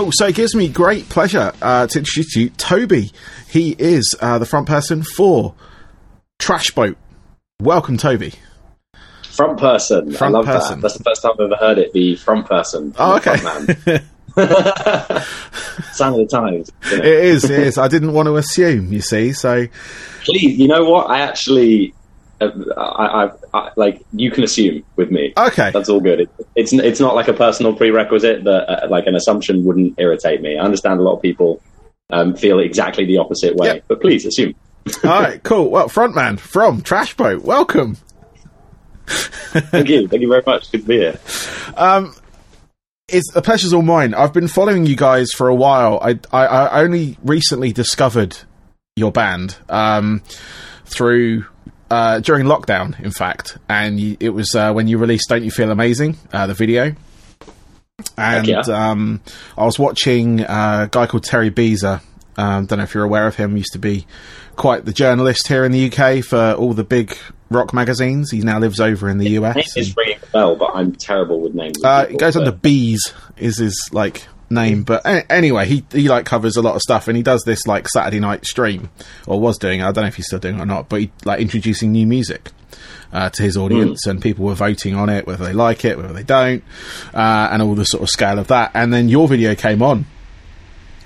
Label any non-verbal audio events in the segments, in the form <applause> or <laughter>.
Cool. So it gives me great pleasure uh, to introduce you, Toby. He is uh, the front person for Trash Boat. Welcome, Toby. Front person. Front I love person. that. That's the first time I've ever heard it The front person. Oh, okay. Sign <laughs> of the times. you know. It is. It is. I didn't want to assume. You see. So Please, you know what? I actually, I, I, I, like you can assume with me. okay. That's all good. It, it's it's not like a personal prerequisite that uh, like an assumption wouldn't irritate me. I understand a lot of people um, feel exactly the opposite way, Yep. but please assume. <laughs> All right. Cool. Well, frontman from Trash Boat. Welcome. Thank you. Thank you very much. Good to be here. It's the pleasure's all mine. I've been following you guys for a while. I I, I only recently discovered your band um, through uh, during lockdown, in fact, and you, it was uh, when you released "Don't You Feel Amazing," uh, the video. And yeah. um, I was watching uh, a guy called Terry Bezer. Um, don't know if you're aware of him. Used to be quite the journalist here in the UK for all the big rock magazines. He now lives over in the Name US. is ringing a bell, but I'm terrible with names. Uh, it goes under Bees is his like name, but a- anyway, he he like covers a lot of stuff, and he does this like Saturday night stream, or was doing. I don't know if he's still doing it or not, but he like introducing new music. Uh, to his audience, and people were voting on it, whether they like it, whether they don't, uh, and all the sort of scale of that. And then your video came on,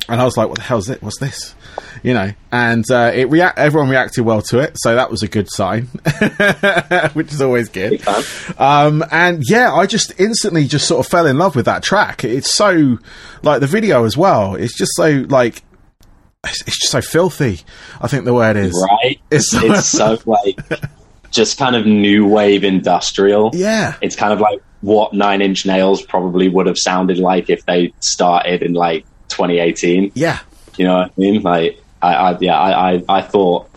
and I was like, "What the hell's it? What's this?" You know, and uh, it react. Everyone reacted well to it, so that was a good sign, <laughs> which is always good. Um, and yeah, I just instantly just sort of fell in love with that track. It's so like the video as well. It's just so like it's, it's just so filthy. I think the word is right? It's <laughs> It's, so- so like just kind of new wave industrial. yeah, It's kind of like what Nine Inch Nails probably would have sounded like if they started in like 2018. yeah, You know what I mean? Like, I, I yeah, I, I, I thought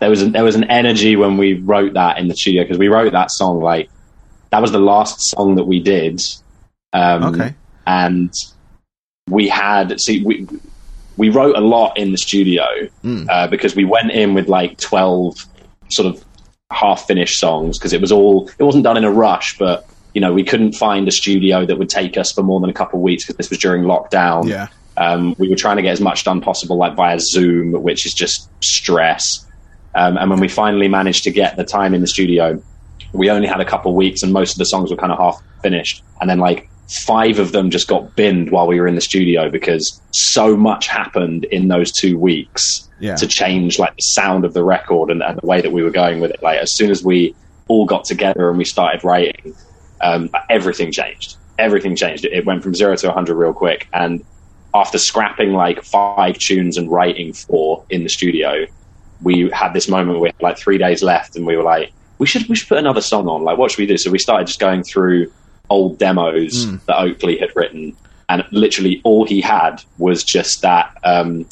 there was a, there was an energy when we wrote that in the studio because we wrote that song like that was the last song that we did. Um, okay, and we had see we we wrote a lot in the studio Mm. uh, because we went in with like 12 sort of half finished songs because it was all it wasn't done in a rush but you know we couldn't find a studio that would take us for more than a couple of weeks because this was during lockdown yeah, um, we were trying to get as much done possible like via zoom which is just stress. Um, and when we finally managed to get the time in the studio we only had a couple of weeks and most of the songs were kind of half finished. And then like five of them just got binned while we were in the studio because so much happened in those two weeks yeah, to change like the sound of the record and, and the way that we were going with it. Like as soon as we all got together and we started writing um, everything changed. Everything changed. It, it went from zero to 100 real quick. And after scrapping like five tunes and writing four in the studio we had this moment where we had like three days left and we were like we should we should put another song on like what should we do so we started just going through old demos Mm. that oakley had written and literally all he had was just that um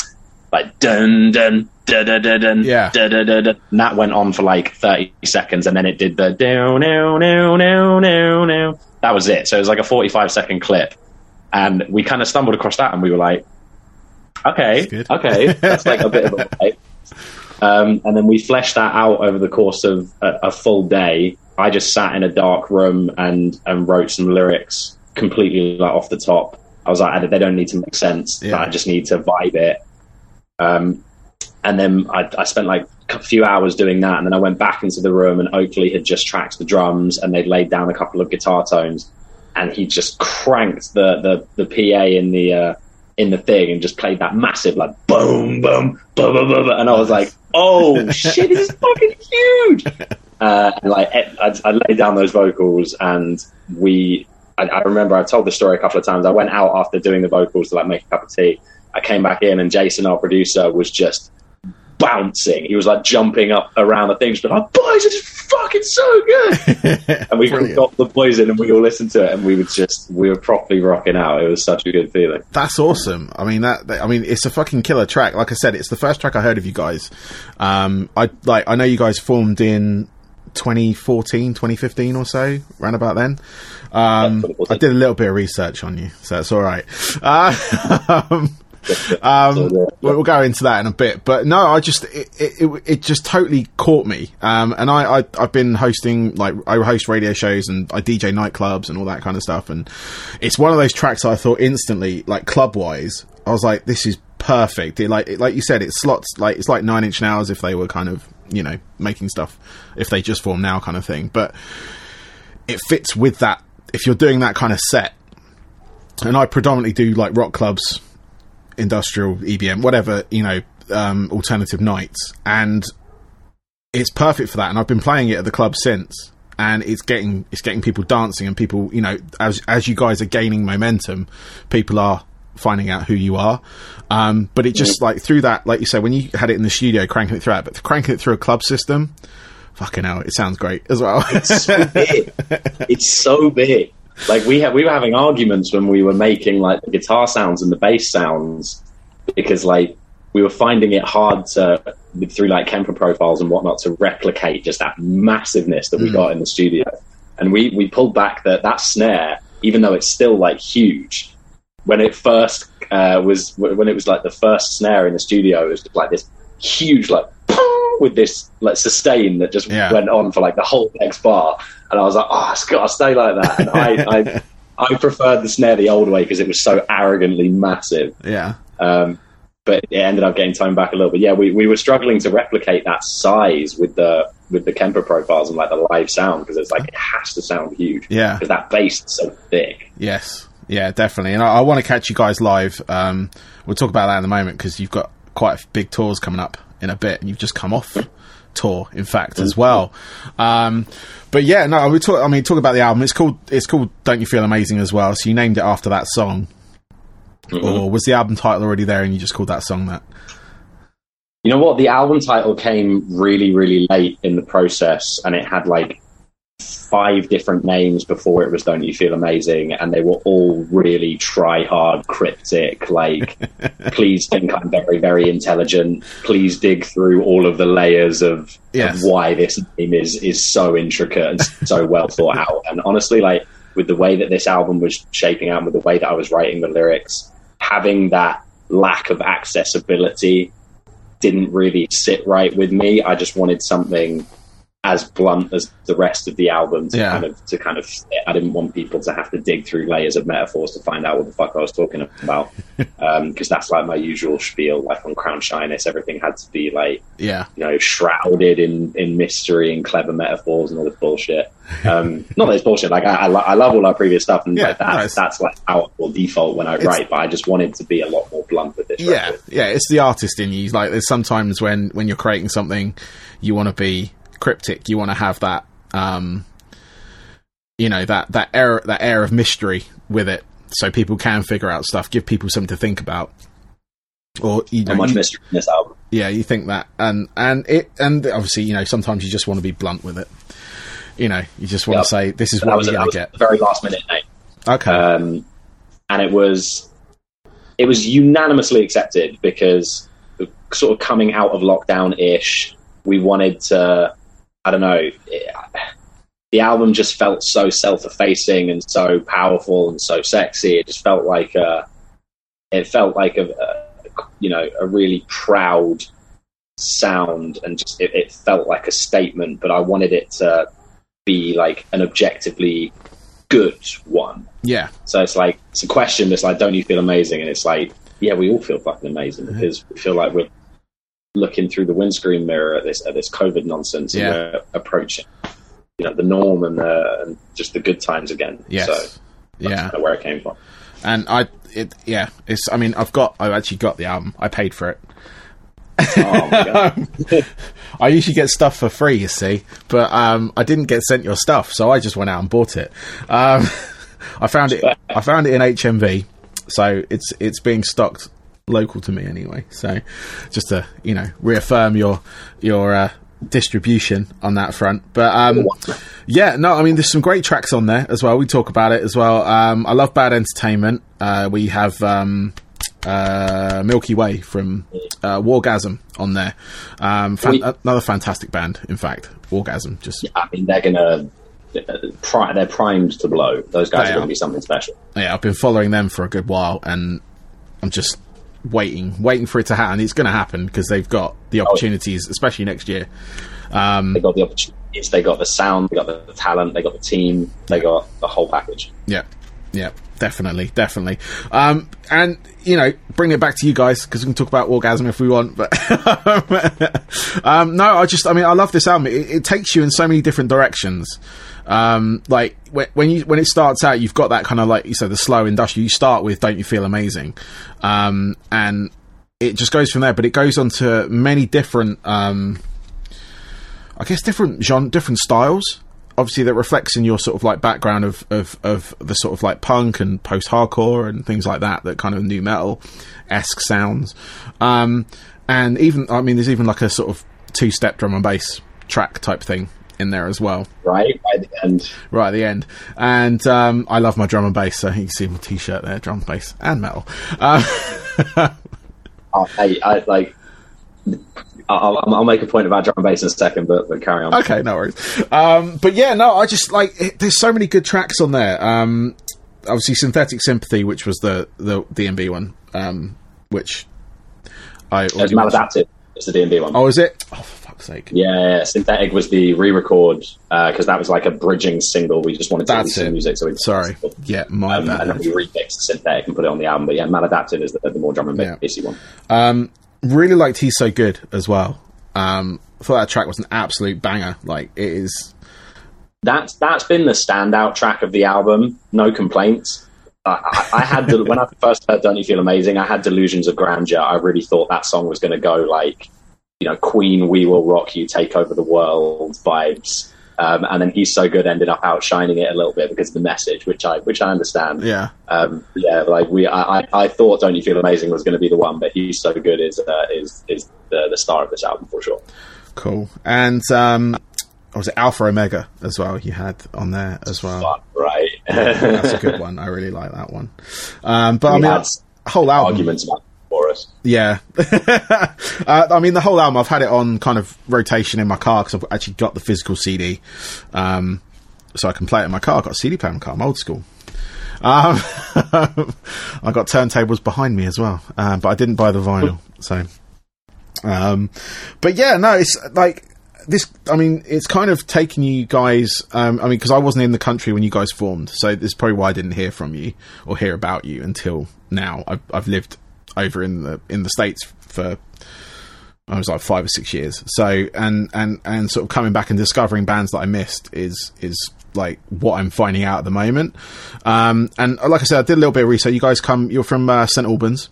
like dun dun dun dun dun dun Yeah. dun, dun, dun, dun. and that went on for like 30 seconds and then it did the down down down down down that was it so it was like a 45 second clip and we kind of stumbled across that and we were like okay That's okay that's like a bit of a <laughs> vibe. Um, and then we fleshed that out over the course of a, a full day. I just sat in a dark room and, and wrote some lyrics completely like off the top. I was like, they don't need to make sense. Yeah. I just need to vibe it. Um, and then I, I spent like a few hours doing that, and then I went back into the room, and Oakley had just tracked the drums, and they'd laid down a couple of guitar tones, and he just cranked the the, the PA in the uh, in the thing and just played that massive like boom boom boom boom boom, and I was like, oh shit, this is fucking huge. <laughs> Uh, and like I, I laid down those vocals, and we. I, I remember I told the story a couple of times. I went out after doing the vocals to like make a cup of tea. I came back in, and Jason, our producer, was just bouncing. He was like jumping up around the things, but like, boys, it's fucking so good. <laughs> and we got the boys in, and we all listened to it, and we were just we were properly rocking out. It was such a good feeling. That's awesome. I mean that, I mean it's a fucking killer track. Like I said, it's the first track I heard of you guys. Um, I like I know you guys formed in 2014, 2015 or so, around about then. Um, I did a little bit of research on you, so it's all right. Uh, <laughs> um, <laughs> um, we'll, we'll go into that in a bit, but no, I just it it, it just totally caught me. Um, and I, I I've been hosting like I host radio shows and I DJ nightclubs and all that kind of stuff, and it's one of those tracks I thought instantly like club wise, I was like, this is perfect. It, like it, like you said, it slots like it's like Nine Inch Nails if they were kind of you know making stuff if they just form now kind of thing, but it fits with that. If you're doing that kind of set, and I predominantly do like rock clubs, industrial EBM, whatever you know, um, alternative nights, and it's perfect for that. And I've been playing it at the club since, and it's getting it's getting people dancing, and people, you know, as as you guys are gaining momentum, people are finding out who you are. Um, but it just like through that, like you said, when you had it in the studio, cranking it through but cranking it through a club system, fucking hell, it sounds great as well. it's so big. <laughs> It's so big. Like we had, we were having arguments when we were making like the guitar sounds and the bass sounds because like we were finding it hard to through like Kemper profiles and whatnot to replicate just that massiveness that we Mm. got in the studio. And we we pulled back that that snare, even though it's still like huge, when it first uh, was when it was like the first snare in the studio, it was like this huge like with this like sustain that just Yeah. went on for like the whole next bar, and I was like, oh, it's got to stay like that. And I <laughs> I, I preferred the snare the old way because it was so arrogantly massive. yeah, Um, but it ended up getting toned back a little bit. Yeah, we, we were struggling to replicate that size with the with the Kemper profiles and like the live sound because it's like it has to sound huge yeah. because that bass is so thick. Yes, yeah, definitely. And I, I want to catch you guys live. Um, we'll talk about that in a moment because you've got quite big tours coming up in a bit, and you've just come off <laughs> tour, in fact, as well. Um, but yeah, no, we talk. I mean, talk about the album. It's called. It's called "Don't You Feel Amazing" as well. So you named it after that song, or was the album title already there, and you just called that song that? You know what? The album title came really, really late in the process, and it had like five different names before it was "Don't You Feel Amazing," and they were all really try hard, cryptic. Like, <laughs> please think I'm very, very intelligent. Please dig through all of the layers of, Yes. of why this name is is so intricate and so well thought out. And honestly, like with the way that this album was shaping out, with the way that I was writing the lyrics, having that lack of accessibility didn't really sit right with me. I just wanted something as blunt as the rest of the album to Yeah. kind of to kind of. I didn't want people to have to dig through layers of metaphors to find out what the fuck I was talking about. <laughs> Because that's like my usual spiel. Like on Crown Shyness, everything had to be like Yeah, you know shrouded in in mystery and clever metaphors and all this bullshit. Um, <laughs> not that it's bullshit. Like I, I, lo- I love all our previous stuff, and Yeah, like, that's nice. that's like our default when I write. But I just wanted to be a lot more blunt with this. yeah, record. yeah. It's the artist in you. Like, there's sometimes when when you're creating something, you want to be cryptic. You want to have that, um, you know, that that air that air of mystery with it, so people can figure out stuff. Give people something to think about. Or you know, much you- mystery in this album. yeah, you think that, and and it, and obviously, you know, sometimes you just want to be blunt with it. You know, you just want Yep. to say, "This is That what you're gonna was get." very last minute name. Okay, um, and it was it was unanimously accepted because sort of coming out of lockdown ish, we wanted to. I don't know. It, the album just felt so self-effacing and so powerful and so sexy. It just felt like a. It felt like a, a you know a really proud sound and just it, it felt like a statement. But I wanted it to be like an objectively good one. yeah, So it's like it's a question that's like, don't you feel amazing? And it's like, yeah, we all feel fucking amazing because we feel like we're looking through the windscreen mirror at this at this COVID nonsense Yeah. and we're approaching, you know, the norm and the and just the good times again. yes, So yeah. where it came from. And I, it, yeah, it's. I mean, I've got, I've actually got the album. I paid for it. Oh my god. <laughs> I usually get stuff for free, you see, but um, I didn't get sent your stuff, so I just went out and bought it. Um, <laughs> I found it. I found it in HMV, so it's it's being stocked local to me anyway. So just to you know reaffirm your your uh, distribution on that front. But um, yeah, no, I mean there's some great tracks on there as well. We talk about it as well. Um, I love Bad Entertainment. Uh, we have. Um, uh, Milkie Way from uh, Wargasm on there. Um, fan- We- another fantastic band, in fact. Wargasm, just yeah, I mean, they're gonna. uh, Pri- they're primed to blow. Those guys They are are. going to be something special. yeah, I've been following them for a good while, and I'm just waiting, waiting for it to happen. It's going to happen because they've got the opportunities, especially next year. Um, They got the opportunities, they got the sound, they got the talent, they got the team, they got the whole package. Yeah, yeah, definitely, definitely. Um, and you know, bring it back to you guys because we can talk about Wargasm if we want. But <laughs> um, no, I just, I mean, I love this album. It, it takes you in so many different directions. Um, like when, when you when it starts out, you've got that kind of like you said, the slow industrial. You start with "Don't You Feel Amazing," um, and it just goes from there. But it goes on to many different, um, I guess, different genre, different styles obviously that reflects in your sort of like background of, of, of the sort of like punk and post hardcore and things like that, that kind of new metal esque sounds. Um, and even, I mean, there's even like a sort of two step drum and bass track type thing in there as well. Right by the end. Right at the end. And um, I love my drum and bass, so you can see my t shirt there, drum, bass, and metal. Uh, <laughs> oh, hey, I like. I'll, I'll, make a point about drum and bass in a second, but, but carry on. Okay, no worries. Um, but yeah, no, I just like it, there's so many good tracks on there. Um, obviously, Synthetic Sympathy, which was the the DnB one, um, which I it's maladaptive. It's the DnB one. Oh, is it? Oh, for fuck's sake! Yeah, yeah. Synthetic was the re-record because uh, that was like a bridging single. We just wanted to That's some music, so we sorry. Yeah, my um, bad. And then we remixed Synthetic and put it on the album. But yeah, maladaptive is the, the more drum and bassy yeah. one. Um, really liked He's So Good as well. Um, I thought that track was an absolute banger. Like it is. That's that's been the standout track of the album. No complaints. I, I, had the, when I <laughs> first heard "Don't You Feel Amazing," I had delusions of grandeur. I really thought that song was going to go like, you know, Queen, "We Will Rock You," "Take Over the World" vibes. Um, and then he's so good ended up outshining it a little bit because of the message, which I which I understand. Yeah, um, yeah. Like we, I, I thought "Don't You Feel Amazing" was going to be the one, but he's so good is uh, is is the, the star of this album for sure. Cool. And um, was it Alpha Omega as well? You had on there as well, Fun, right? That's a good one. I really like that one. Um, but <laughs> we I mean, whole album arguments about for us. Yeah, <laughs> uh, I mean the whole album. I've had it on kind of rotation in my car because I've actually got the physical CD, um, so I can play it in my car. I've got a CD player in my car. I'm old school. Um, <laughs> I got turntables behind me as well, uh, but I didn't buy the vinyl. So, um, but yeah, no, it's like this. I mean, it's kind of taken you guys. Um, I mean, because I wasn't in the country when you guys formed, so this is probably why I didn't hear from you or hear about you until now. I've, I've lived over in the in the states for I was like five or six years. So and and and sort of coming back and discovering bands that I missed is is like what I'm finding out at the moment. Um, and like I said, I did a little bit of research. You guys come, you're from uh, St Albans,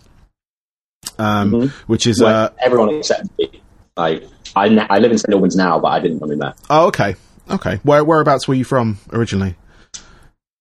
um, mm-hmm. which is uh, everyone except me. I, I I live in St Albans now, but I didn't when we met. Oh, okay, okay. Where whereabouts were you from originally?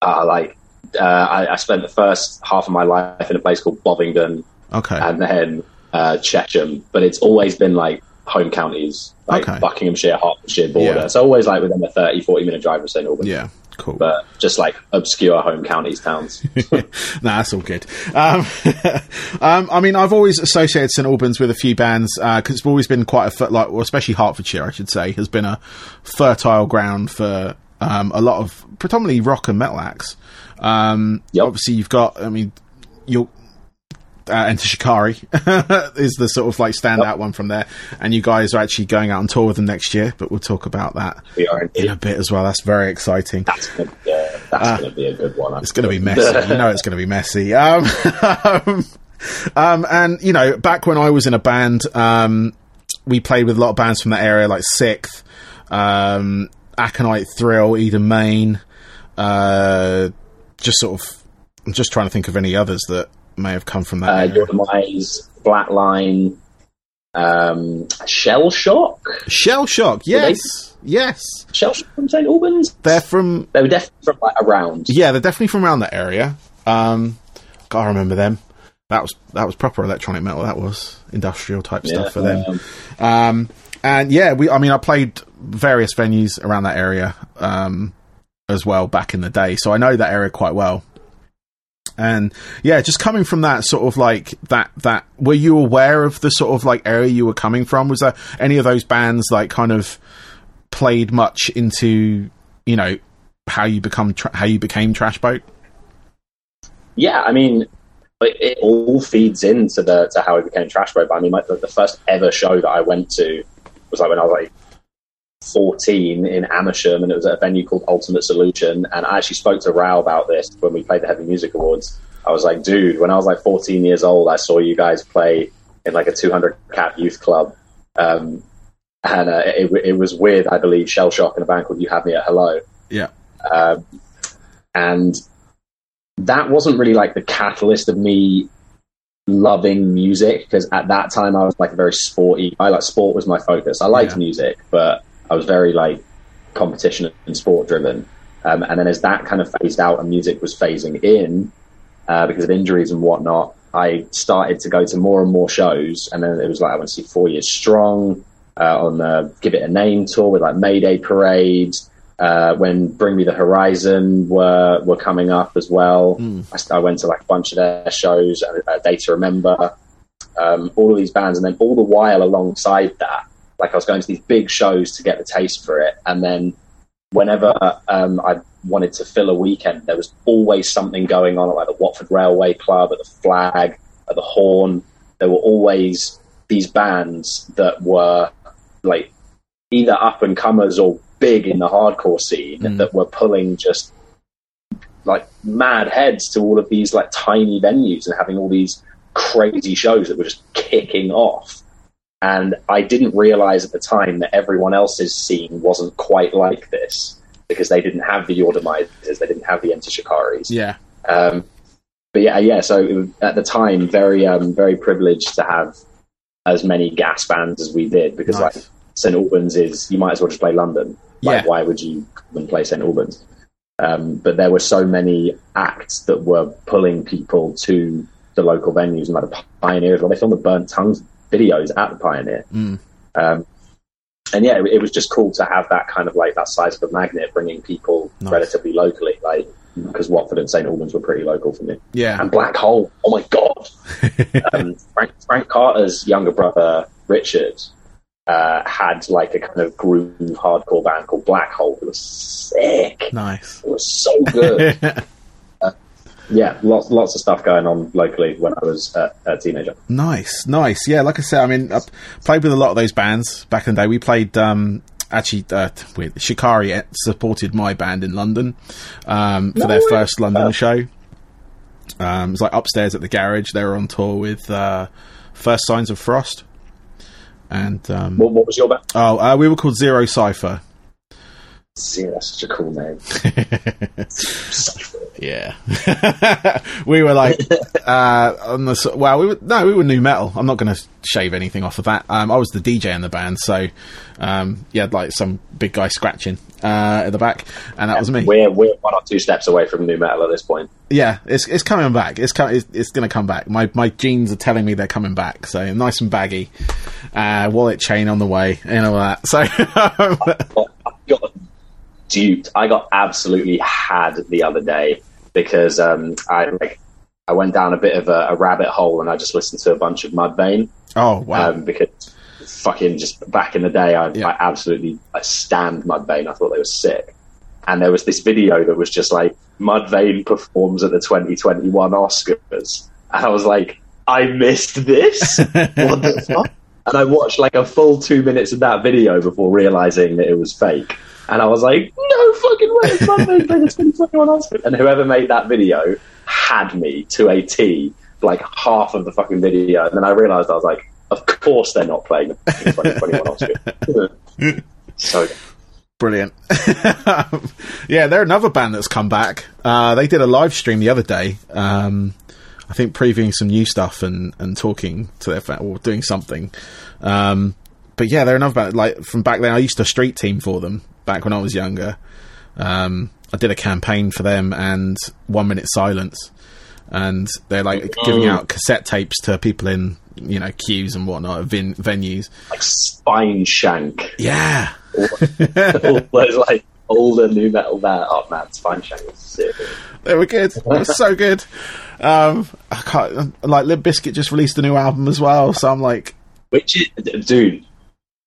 Uh, like uh, I, I spent the first half of my life in a place called Bovingdon, Okay. and then uh, Chesham, but it's always been like home counties, like Okay. Buckinghamshire, Hertfordshire border. Yeah. So always like within a 30, 40 minute drive of St Albans. Yeah, cool. But just like obscure home counties, towns. <laughs> nah, that's all good. Um, <laughs> um, I mean, I've always associated St Albans with a few bands because it's always been quite a like, well, especially Hertfordshire, I should say, has been a fertile ground for um, a lot of predominantly rock and metal acts. Um, Yep. Obviously, you've got, I mean, you'll. Uh, Enter Shikari <laughs> is the sort of like standout Yep. one from there, and you guys are actually going out on tour with them next year. But we'll talk about that we are in a bit as well. That's very exciting. That's gonna, yeah, that's going to be a good one. Ah. It's going to be messy. you know, it's going to be messy. <laughs> Um, um, and you know, back when I was in a band, um, we played with a lot of bands from that area, like Sixth, um, Aconite Thrill, Eden Maine. Uh, just sort of, I'm just trying to think of any others that may have come from that. uh, Demise, Flatline, um, Shell Shock. Shell Shock, yes, yes, Shell Shock from St Albans. they're from They were definitely from like around. Yeah, they're definitely from around that area. Um, gotta remember them. That was that was proper electronic metal. That was industrial type stuff for them. um, Um, and yeah, we. I mean, I played various venues around that area um, as well back in the day, so I know that area quite well. And yeah, just coming from that sort of like that that were you aware of the sort of like area you were coming from? Was there any of those bands like kind of played much into you know how you become tra- how you became Trash Boat? yeah, I mean, but it all feeds into the to how it became Trash Bro. But I mean, like, the, the first ever show that I went to was like when I was like 14 in Amersham, and it was at a venue called Ultimate Solution. And I actually spoke to Rou about this when we played the Heavy Music Awards. I was like, dude, when I was like 14 years old, I saw you guys play in like a 200 cap youth club. Um, and uh, it, it was with, I believe, Shell Shock and a band called You Have Me at Hello. Yeah. Um, and that wasn't really like the catalyst of me loving music because at that time I was like a very sporty. I like sport was my focus. I liked Yeah. music, but I was very like competition and sport driven. Um, and then as that kind of phased out and music was phasing in uh, because of injuries and whatnot, I started to go to more and more shows. And then it was like I went to see Four Years Strong uh, on the Give It a Name tour with like Mayday Parade. Uh, when Bring Me the Horizon were were coming up as well, I, I went to like a bunch of their shows, uh, Day to Remember, um, all of these bands, and then all the while alongside that, like I was going to these big shows to get the taste for it, and then whenever um, I wanted to fill a weekend, there was always something going on at like the Watford Railway Club, at the Flag, at the Horn. There were always these bands that were like either up and comers or big in the hardcore scene Mm. that were pulling just like mad heads to all of these like tiny venues and having all these crazy shows that were just kicking off. And I didn't realize at the time that everyone else's scene wasn't quite like this because they didn't have the Automizers, they didn't have the Enter Shikaris. Yeah. Um, but yeah, yeah. So at the time, very, um, very privileged to have as many gas bands as we did because Nice. like St Albans is you might as well just play London. Like, Yeah. why would you even play St Albans? Um, but there were so many acts that were pulling people to the local venues and like the pioneers. well. They filmed the Burnt Tongues videos at the Pioneer. Mm. Um, and yeah, it, it was just cool to have that kind of like that size of a magnet bringing people Nice. relatively locally, like because Watford and St Albans were pretty local for me. Yeah. And Black Hole, oh my god! <laughs> um, Frank, Frank Carter's younger brother Richard uh, had like a kind of groove hardcore band called Black Hole. It was sick. nice. It was so good. <laughs> yeah, lots lots of stuff going on locally when I was uh, a teenager. Nice, nice. Yeah, like I said, I mean, I played with a lot of those bands back in the day. We played, um, actually, uh, with Shikari supported my band in London um, for No their way. first London Oh. show. Um, it was like upstairs at the garage. They were on tour with uh, First Signs of Frost. And, um, What, what was your band? oh, uh, we were called Zero Cipher. See, that's such a cool name. <laughs> Yeah, <laughs> we were like <laughs> uh, on the well, we were no, we were new metal. I'm not going to shave anything off of that. Um, I was the DJ in the band, so um, you had like some big guy scratching uh, at the back, and that was me. We're we're one or two steps away from new metal at this point. Yeah, it's it's coming back. It's com- it's, it's going to come back. My my genes are telling me they're coming back. So nice and baggy, uh, wallet chain on the way, and all that. So <laughs> I got duped. I got absolutely had the other day because um, I like I went down a bit of a, a rabbit hole and I just listened to a bunch of Mudvayne oh wow, um, because fucking just back in the day I, Yeah. I absolutely I stand Mudvayne. I thought they were sick. And there was this video that was just like Mudvayne performs at the 2021 Oscars, and I was like, I missed this. <laughs> what the fuck? And I watched like a full two minutes of that video before realizing that it was fake. And I was like, no fucking way, it's playing the 2021 Oscars. And whoever made that video had me to a T, like half of the fucking video. And then I realized I was like, of course they're not playing the 2021 Oscars. <laughs> so Brilliant. <laughs> yeah, they're another band that's come back. Uh, they did a live stream the other day. Um, I think previewing some new stuff and, and talking to their fan or doing something. Um, but yeah, they're another band. Like from back then, I used to street team for them back when I was younger. Um, I did a campaign for them and One Minute Silence, and they're like giving out cassette tapes to people in you know queues and whatnot, vin- venues. like Spineshank, Yeah, all <laughs> those like older new metal band. Oh man, Spineshank was sick. They were good. It was so good. Um, I can't like Limp Bizkit just released a new album as well, so I'm like, Which is, dude,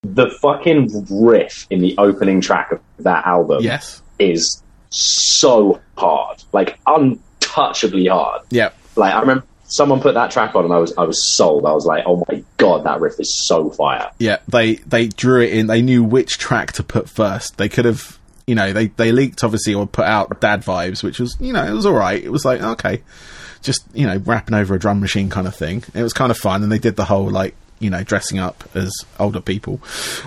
the fucking riff in the opening track of that album yes, is so hard, like untouchably hard. yeah, Like I remember someone put that track on, and I was I was sold. I was like, oh my god, that riff is so fire. Yeah, they they drew it in. They knew which track to put first. They could have, you know, they they leaked obviously or put out Dad Vibes, which was you know it was all right. It was like okay, just you know rapping over a drum machine kind of thing. It was kind of fun, and they did the whole like you know dressing up as older people.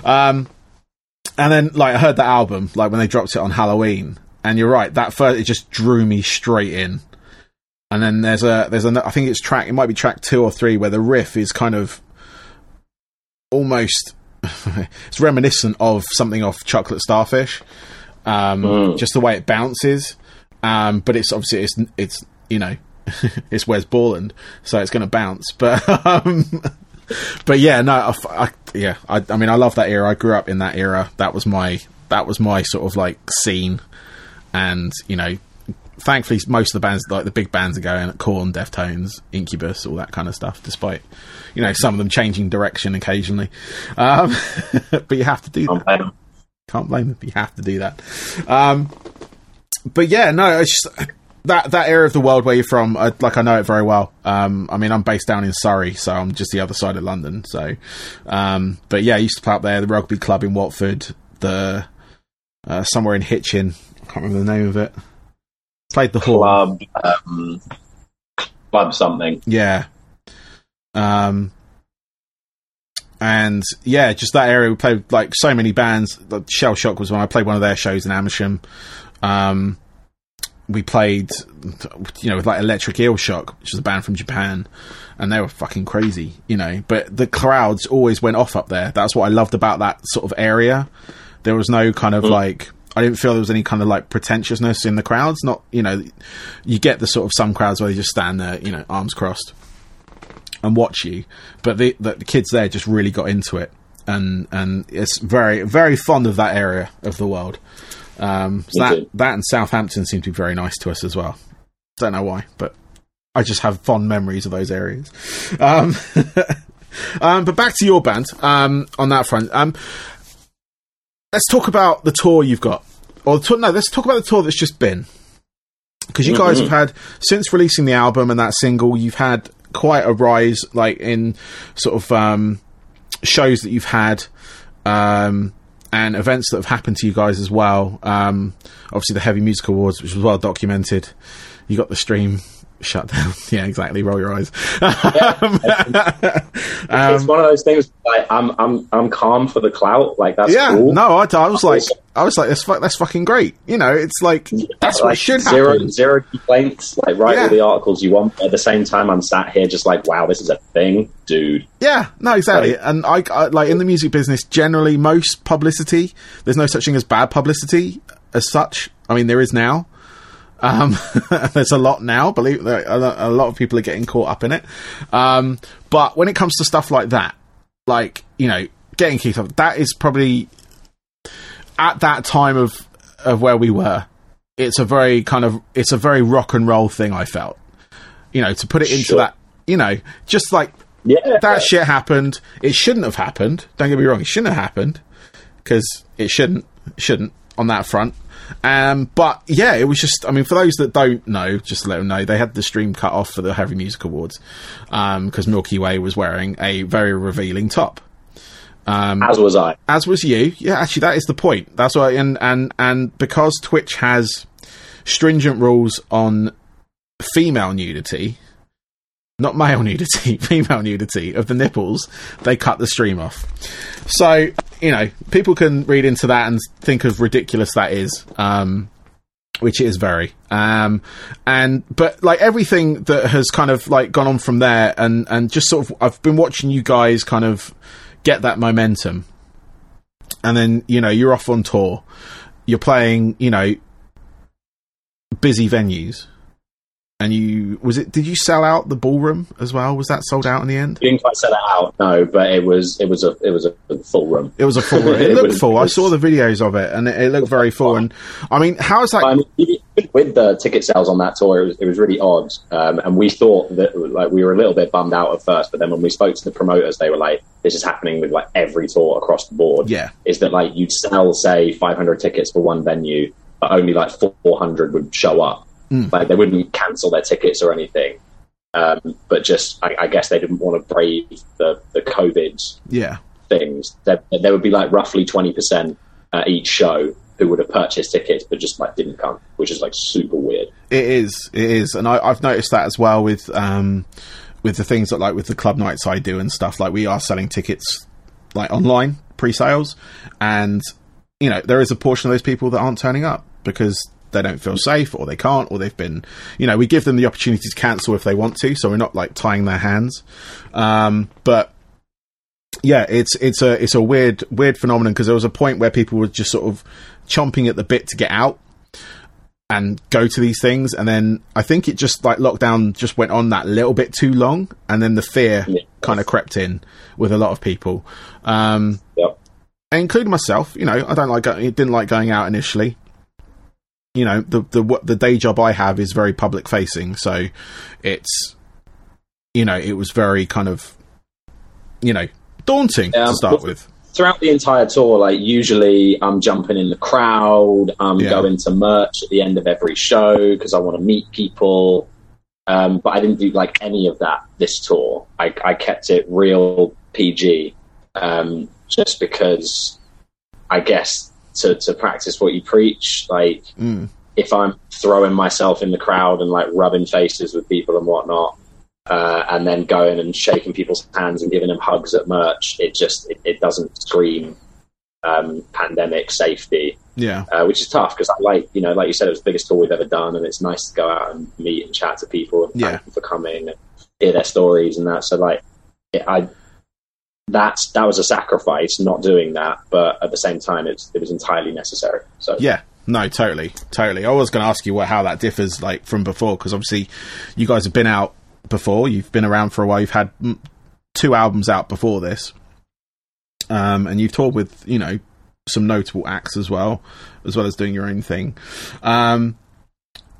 Um, and then like I heard the album like when they dropped it on Halloween, and you're right, that first it just drew me straight in. And then there's a there's a I think it's track it might be track two or three where the riff is kind of almost <laughs> it's reminiscent of something off Chocolate Starfish, um, Mm. just the way it bounces. Um, but it's obviously it's it's you know <laughs> it's Wes Borland, so it's going to bounce. But <laughs> um, <laughs> but yeah, no, I I yeah, I, I mean, I love that era. I grew up in that era. That was my that was my sort of like scene, and you know, thankfully, most of the bands, like the big bands, are going at Korn, Deftones, Incubus, all that kind of stuff. Despite you know some of them changing direction occasionally, um, <laughs> but you have to do that and can't blame them. You have to do that. Um, but yeah, no, it's just that that area of the world where you're from. I, like I know it very well. Um, I mean, I'm based down in Surrey, so I'm just the other side of London. So, um, but yeah, I used to play up there. The rugby club in Watford, the uh, somewhere in Hitchin. I can't remember the name of it. Played the hall. club, um, club something. Yeah. Um, and yeah, just that area. We played like so many bands. Like, Shell Shock was when I played one of their shows in Amersham. Um, we played, you know, with like Electric Eel Shock, which is a band from Japan, and they were fucking crazy, you know. But the crowds always went off up there. That's what I loved about that sort of area. There was no kind of mm. like. I didn't feel there was any kind of like pretentiousness in the crowds. Not, you know, you get the sort of some crowds where they just stand there, you know, arms crossed and watch you. But the, the, the kids there just really got into it, and and it's very very fond of that area of the world. Um, so that that and Southampton seem to be very nice to us as well. Don't know why, but I just have fond memories of those areas. Um, <laughs> um, but back to your band um, on that front. Um, let's talk about the tour you've got, or tour, no, let's talk about the tour that's just been because you guys Mhm. have had since releasing the album and that single, you've had quite a rise, like in sort of um, shows that you've had. Um, and events that have happened to you guys as well. Um, obviously, the Heavy Music Awards, which was well documented. You got the stream shut down. <laughs> yeah, exactly. Roll your eyes. <laughs> Um, it's one of those things. Like I'm, I'm, I'm calm for the clout. Like that's yeah, cool. no, I, I was like, I was like, that's, that's fucking great. You know, it's like that's what should zero, happen. Zero complaints. Like write Yeah. all the articles you want. But at the same time, I'm sat here just like, wow, this is a thing, dude. Yeah, no, exactly. Right. And I, I like in the music business, generally most publicity, there's no such thing as bad publicity as such. I mean, there is now. Um, <laughs> there's a lot now. Believe a a lot of people are getting caught up in it. Um, but when it comes to stuff like that, like you know, getting kicked off, that is probably at that time of of where we were. It's a very kind of it's a very rock and roll thing. I felt, you know, to put it into Sure. that, you know, just like Yeah, that shit happened. It shouldn't have happened. Don't get me wrong. It shouldn't have happened because it shouldn't shouldn't on that front. Um, but yeah, it was just. I mean, for those that don't know, just to let them know, they had the stream cut off for the Heavy Music Awards because Milkie Way was wearing a very revealing top. as was I. As was you. Yeah, actually, that is the point. That's why. And and and because Twitch has stringent rules on female nudity, not male nudity, <laughs> female nudity of the nipples, they cut the stream off. So, you know, people can read into that and think of ridiculous that is. Um, which it is very. Um, and but like everything that has kind of like gone on from there, and and just sort of, I've been watching you guys kind of get that momentum, and then you know you're off on tour, you're playing, you know, busy venues, and you was it? Did you sell out the ballroom as well? Was that sold out in the end? We didn't quite sell it out, no, but it was, it was a, it was a full room. It was a full. <laughs> It, It looked was- full. I it was- saw the videos of it, and it, it looked very full. And I mean, how is that? I mean, with the ticket sales on that tour, it was, it was really odd. Um, and we thought that like we were a little bit bummed out at first, but then when we spoke to the promoters, they were like, "This is happening with like every tour across the board." Yeah. is that like you'd sell say 500 tickets for one venue, but only like 400 would show up. Mm. Like they wouldn't cancel their tickets or anything. Um, but just, I, I, guess they didn't want to brave the, the COVID yeah. things. There, there would be like roughly 20% at each show who would have purchased tickets but just like didn't come, which is like super weird. It is, it is, and I, have noticed that as well with um, with the things that like with the club nights I do and stuff. Like we are selling tickets like online pre-sales, and you know there is a portion of those people that aren't turning up because they don't feel safe or they can't or they've been you know we give them the opportunity to cancel if they want to so we're not like tying their hands um, but yeah it's it's a it's a weird weird phenomenon because there was a point where people were just sort of chomping at the bit to get out and go to these things and then i think it just like lockdown just went on that little bit too long and then the fear yeah. kind of crept in with a lot of people um yep. including myself you know i don't like it didn't like going out initially you know the the the day job i have is very public facing so it's you know it was very kind of you know daunting yeah, to start with throughout the entire tour, like usually I'm jumping in the crowd, I'm yeah. going to merch at the end of every show because I want to meet people. Um, but I didn't do like any of that this tour. I, I kept it real PG, um, just because I guess to, to practice what you preach. Like mm. if I'm throwing myself in the crowd and like rubbing faces with people and whatnot, uh, and then going and shaking people's hands and giving them hugs at merch, it just it, it doesn't scream um, pandemic safety. Yeah, uh, which is tough because I like you know, like you said, it was the biggest tour we've ever done, and it's nice to go out and meet and chat to people and yeah. thank them for coming and hear their stories and that. So like, it, I that's that was a sacrifice not doing that, but at the same time, it's it was entirely necessary. So yeah, no, totally, totally. I was going to ask you what how that differs like from before because obviously you guys have been out before. You've been around for a while. You've had two albums out before this, um, and you've toured with you know some notable acts as well, as well as doing your own thing. Um,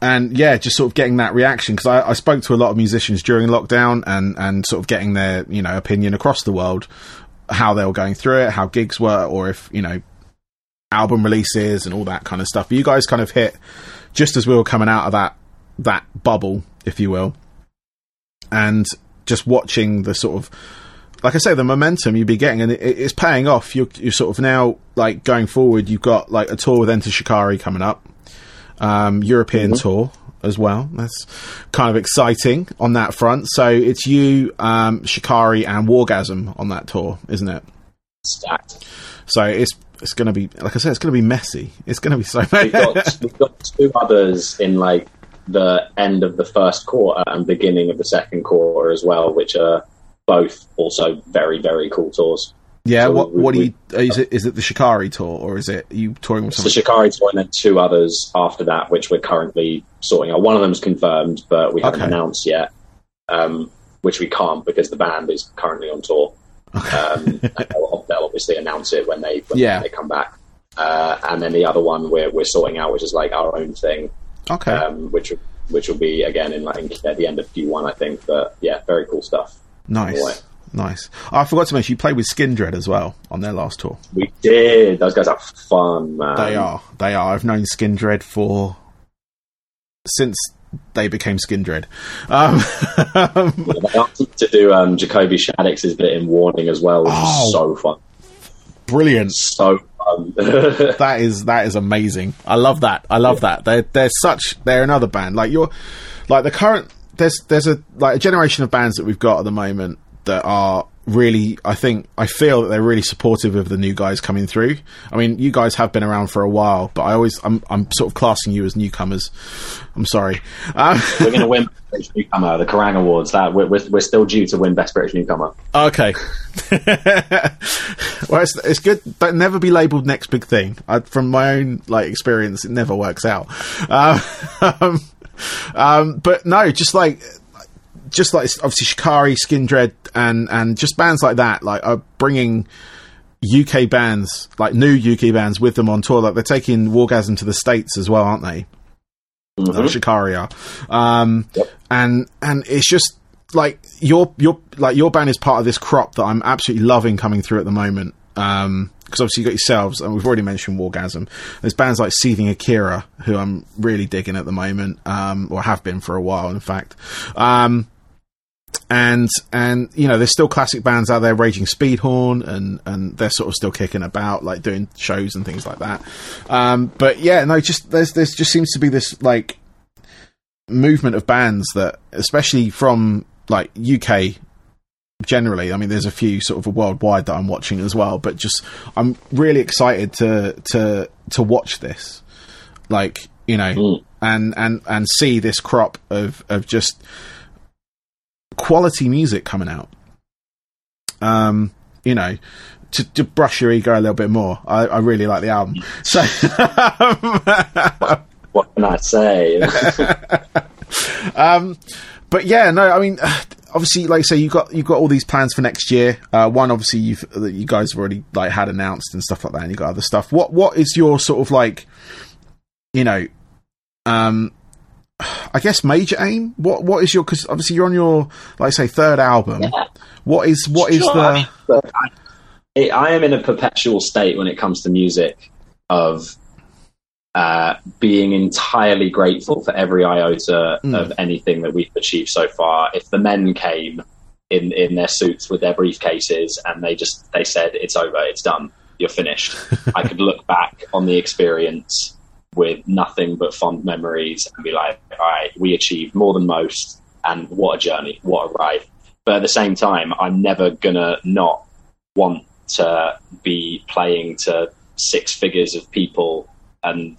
and yeah, just sort of getting that reaction because I, I, spoke to a lot of musicians during lockdown and and sort of getting their you know opinion across the world how they were going through it, how gigs were, or if you know album releases and all that kind of stuff. But you guys kind of hit just as we were coming out of that that bubble, if you will and just watching the sort of like I say, the momentum you'd be getting, and it, it's paying off. You're, you're sort of now like going forward. You've got like a tour with Enter Shikari coming up, um, European mm-hmm. tour as well. That's kind of exciting on that front. So it's you, um, Shikari, and Wargasm on that tour, isn't it? Stacked. So it's it's going to be like I said, it's going to be messy. It's going to be so. We've got, we've got two others in like the end of the first quarter and beginning of the second quarter as well, which are both also very very cool tours. Yeah, so what we, what do you is it? Is it the Shikari tour or is it you touring with? The Shikari tour and then two others after that, which we're currently sorting out. One of them is confirmed, but we haven't okay. announced yet. Um, which we can't because the band is currently on tour. Okay. Um, <laughs> they'll, they'll, obviously announce it when they when yeah. they come back. Uh, and then the other one we're we're sorting out, which is like our own thing, Okay. Um, which which will be again in like at the end of Q1, I think. But yeah, very cool stuff. Nice. Nice. Oh, I forgot to mention you played with Skindred as well on their last tour. We did. Those guys are fun, man. They are. They are. I've known Skindred for since they became Skindred. Um, <laughs> they asked to do um, Jacoby Shaddix's bit in Warning as well, which oh, so fun. Brilliant. So fun. <laughs> that is that is amazing. I love that. I love that. They're they're such they're another band. Like you're like the current there's there's a like a generation of bands that we've got at the moment that are really I think I feel that they're really supportive of the new guys coming through. I mean, you guys have been around for a while, but I always I'm I'm sort of classing you as newcomers. I'm sorry. Uh, we're going to win Best Newcomer, the Kerrang Awards. That we're, we're still due to win Best British Newcomer. Okay. <laughs> well, it's, it's good, but never be labelled next big thing. I, from my own like experience, it never works out. Um, <laughs> um, but no, just like just like obviously Shikari, Skindred, and and just bands like that, like are bringing UK bands, like new UK bands, with them on tour. Like they're taking Wargasm to the states as well, aren't they? Mm-hmm. Like Shikari are, um, yep. and and it's just like your your like your band is part of this crop that I'm absolutely loving coming through at the moment. Um, because obviously you got yourselves, and we've already mentioned Wargasm. There's bands like Seething Akira, who I'm really digging at the moment, um, or have been for a while, in fact. Um, and and you know there's still classic bands out there raging speedhorn and and they're sort of still kicking about like doing shows and things like that um, but yeah no just there's there's just seems to be this like movement of bands that especially from like uk generally i mean there's a few sort of worldwide that i'm watching as well but just i'm really excited to to to watch this like you know Mm. and and and see this crop of of just quality music coming out. Um, you know, to, to brush your ego a little bit more. I, I really like the album. So, <laughs> What can I say? <laughs> um, but yeah, no, I mean, obviously, like I say, you got you got all these plans for next year. Uh, one, obviously, you've that you guys have already like had announced and stuff like that, and you got other stuff. What what is your sort of like, you know, um, I guess major aim. What what is your? Because obviously, you're on your like I say third album. Yeah. What is what is Sure, the? I mean, look, I, it- I am in a perpetual state when it comes to music of uh, being entirely grateful for every iota Mm. of anything that we've achieved so far. If the men came in in their suits with their briefcases and they just they said it's over, it's done, you're finished, <laughs> I could look back on the experience with nothing but fond memories and be like, all right, we achieved more than most, and what a journey, what a ride. But at the same time, I'm never gonna not want to be playing to six figures of people and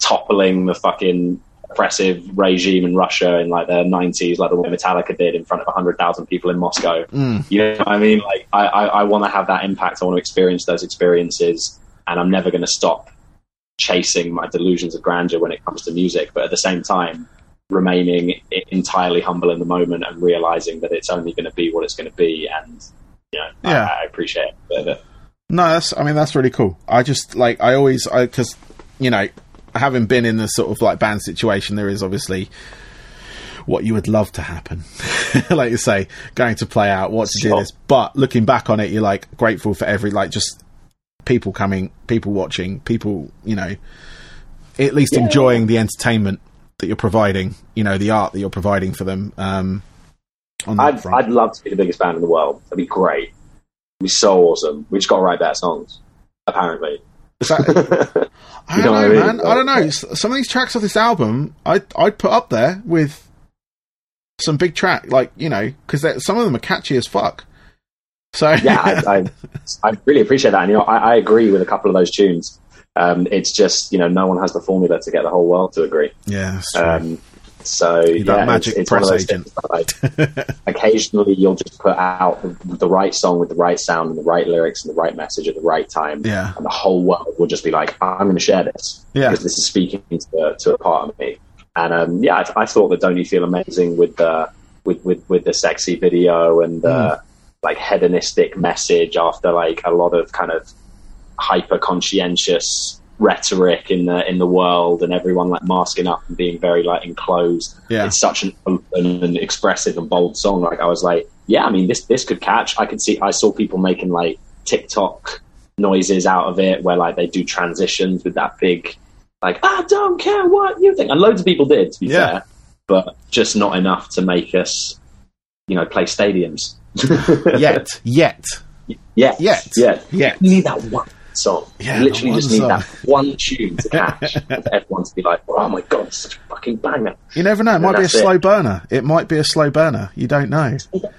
toppling the fucking oppressive regime in Russia in like the 90s, like the way Metallica did in front of 100,000 people in Moscow. Mm, You know what I mean? Like, I, I, I want to have that impact. I want to experience those experiences, and I'm never going to stop chasing my delusions of grandeur when it comes to music. But at the same time, remaining entirely humble in the moment and realizing that it's only going to be what it's going to be. And, you know, Yeah. I, I appreciate it. But, No, that's. I mean, that's really cool. I just like. I always. I because you know, having been in the sort of like band situation, there is obviously what you would love to happen. <laughs> like you say, going to play out, what to do this. But looking back on it, you're like grateful for every like just people coming, people watching, people you know, at least Yeah. enjoying the entertainment that you're providing. You know, the art that you're providing for them. Um, on I'd, front. I'd love to be the biggest band in the world. That'd be great. It'd be so awesome. We just got to write better songs, apparently. That- <laughs> I don't know know, I mean? man. I don't know. Some of these tracks off this album, I'd I'd put up there with some big track, like you know, because some of them are catchy as fuck. So yeah, I, <laughs> I, I really appreciate that. And you know, I, I agree with a couple of those tunes. Um, it's just you know, no one has the formula to get the whole world to agree. yeah. Um, so You're yeah, that magic it's, it's one of press those things like, <laughs> occasionally you'll just put out the, the right song with the right sound and the right lyrics and the right message at the right time, yeah, and the whole world will just be like, "I'm going to share this." yeah, because this is speaking to, to a part of me. And um, yeah, I, I thought that "Don't You Feel Amazing" with the with with, with the sexy video and the like hedonistic message after like a lot of kind of hyper conscientious rhetoric in the in the world and everyone like masking up and being very like enclosed. yeah, It's such an open and expressive and bold song. Like I was like, yeah, I mean this this could catch. I could see. I saw people making like TikTok noises out of it where like they do transitions with that big like I don't care what you think, and loads of people did to be Yeah. fair, but just not enough to make us, you know, play stadiums. <laughs> yet, yet, yeah, yet, yeah. yet. You need that one song. Yeah, you literally just need song. that one tune to catch <laughs> everyone to be like, "Oh my god, it's such a fucking banger!" You never know. It might be a that's it. slow burner. It might be a slow burner. You don't know. <laughs>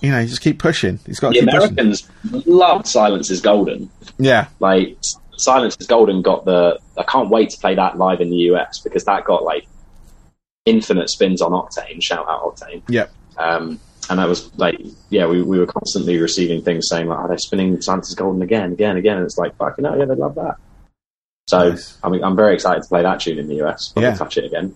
You know, you just keep pushing. He's got The keep pushing. Americans love "Silence Is Golden." Yeah, Like "Silence Is Golden" got the. I can't wait to play that live in the US because that got like infinite spins on Octane. Shout out Octane. yep, Um, and that was like, yeah, we, we were constantly receiving things saying like, "Are they spinning Silence Is Golden again, again, again?" And it's like, fucking hell, yeah, they love that. So Nice. I mean, I'm very excited to play that tune in the US. When Yeah. touch it again.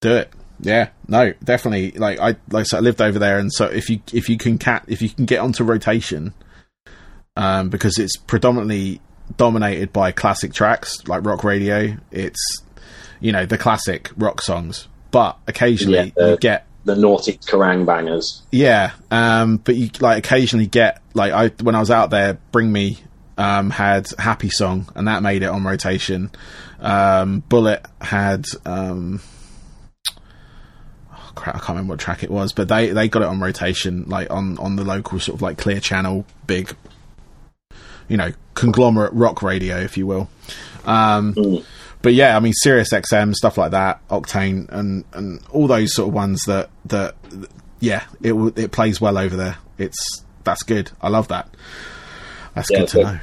Do it. Yeah, no, definitely. Like I, like I I lived over there, and so if you if you can cat if you can get onto rotation, um, because it's predominantly dominated by classic tracks like rock radio. It's you know the classic rock songs, but occasionally Yeah, the- you get the naughty Kerrang bangers. yeah, um, but you like occasionally get like I when I was out there, Bring Me um, had Happy Song, and that made it on rotation. Um, Bullet had um, oh crap, I can't remember what track it was, but they they got it on rotation, like on on the local sort of like clear channel, big, you know, conglomerate rock radio, if you will. Um, Mm. But yeah, I mean, Sirius XM stuff like that, Octane, and and all those sort of ones that that yeah, it it plays well over there. It's that's good. I love that. That's Yeah, good to know.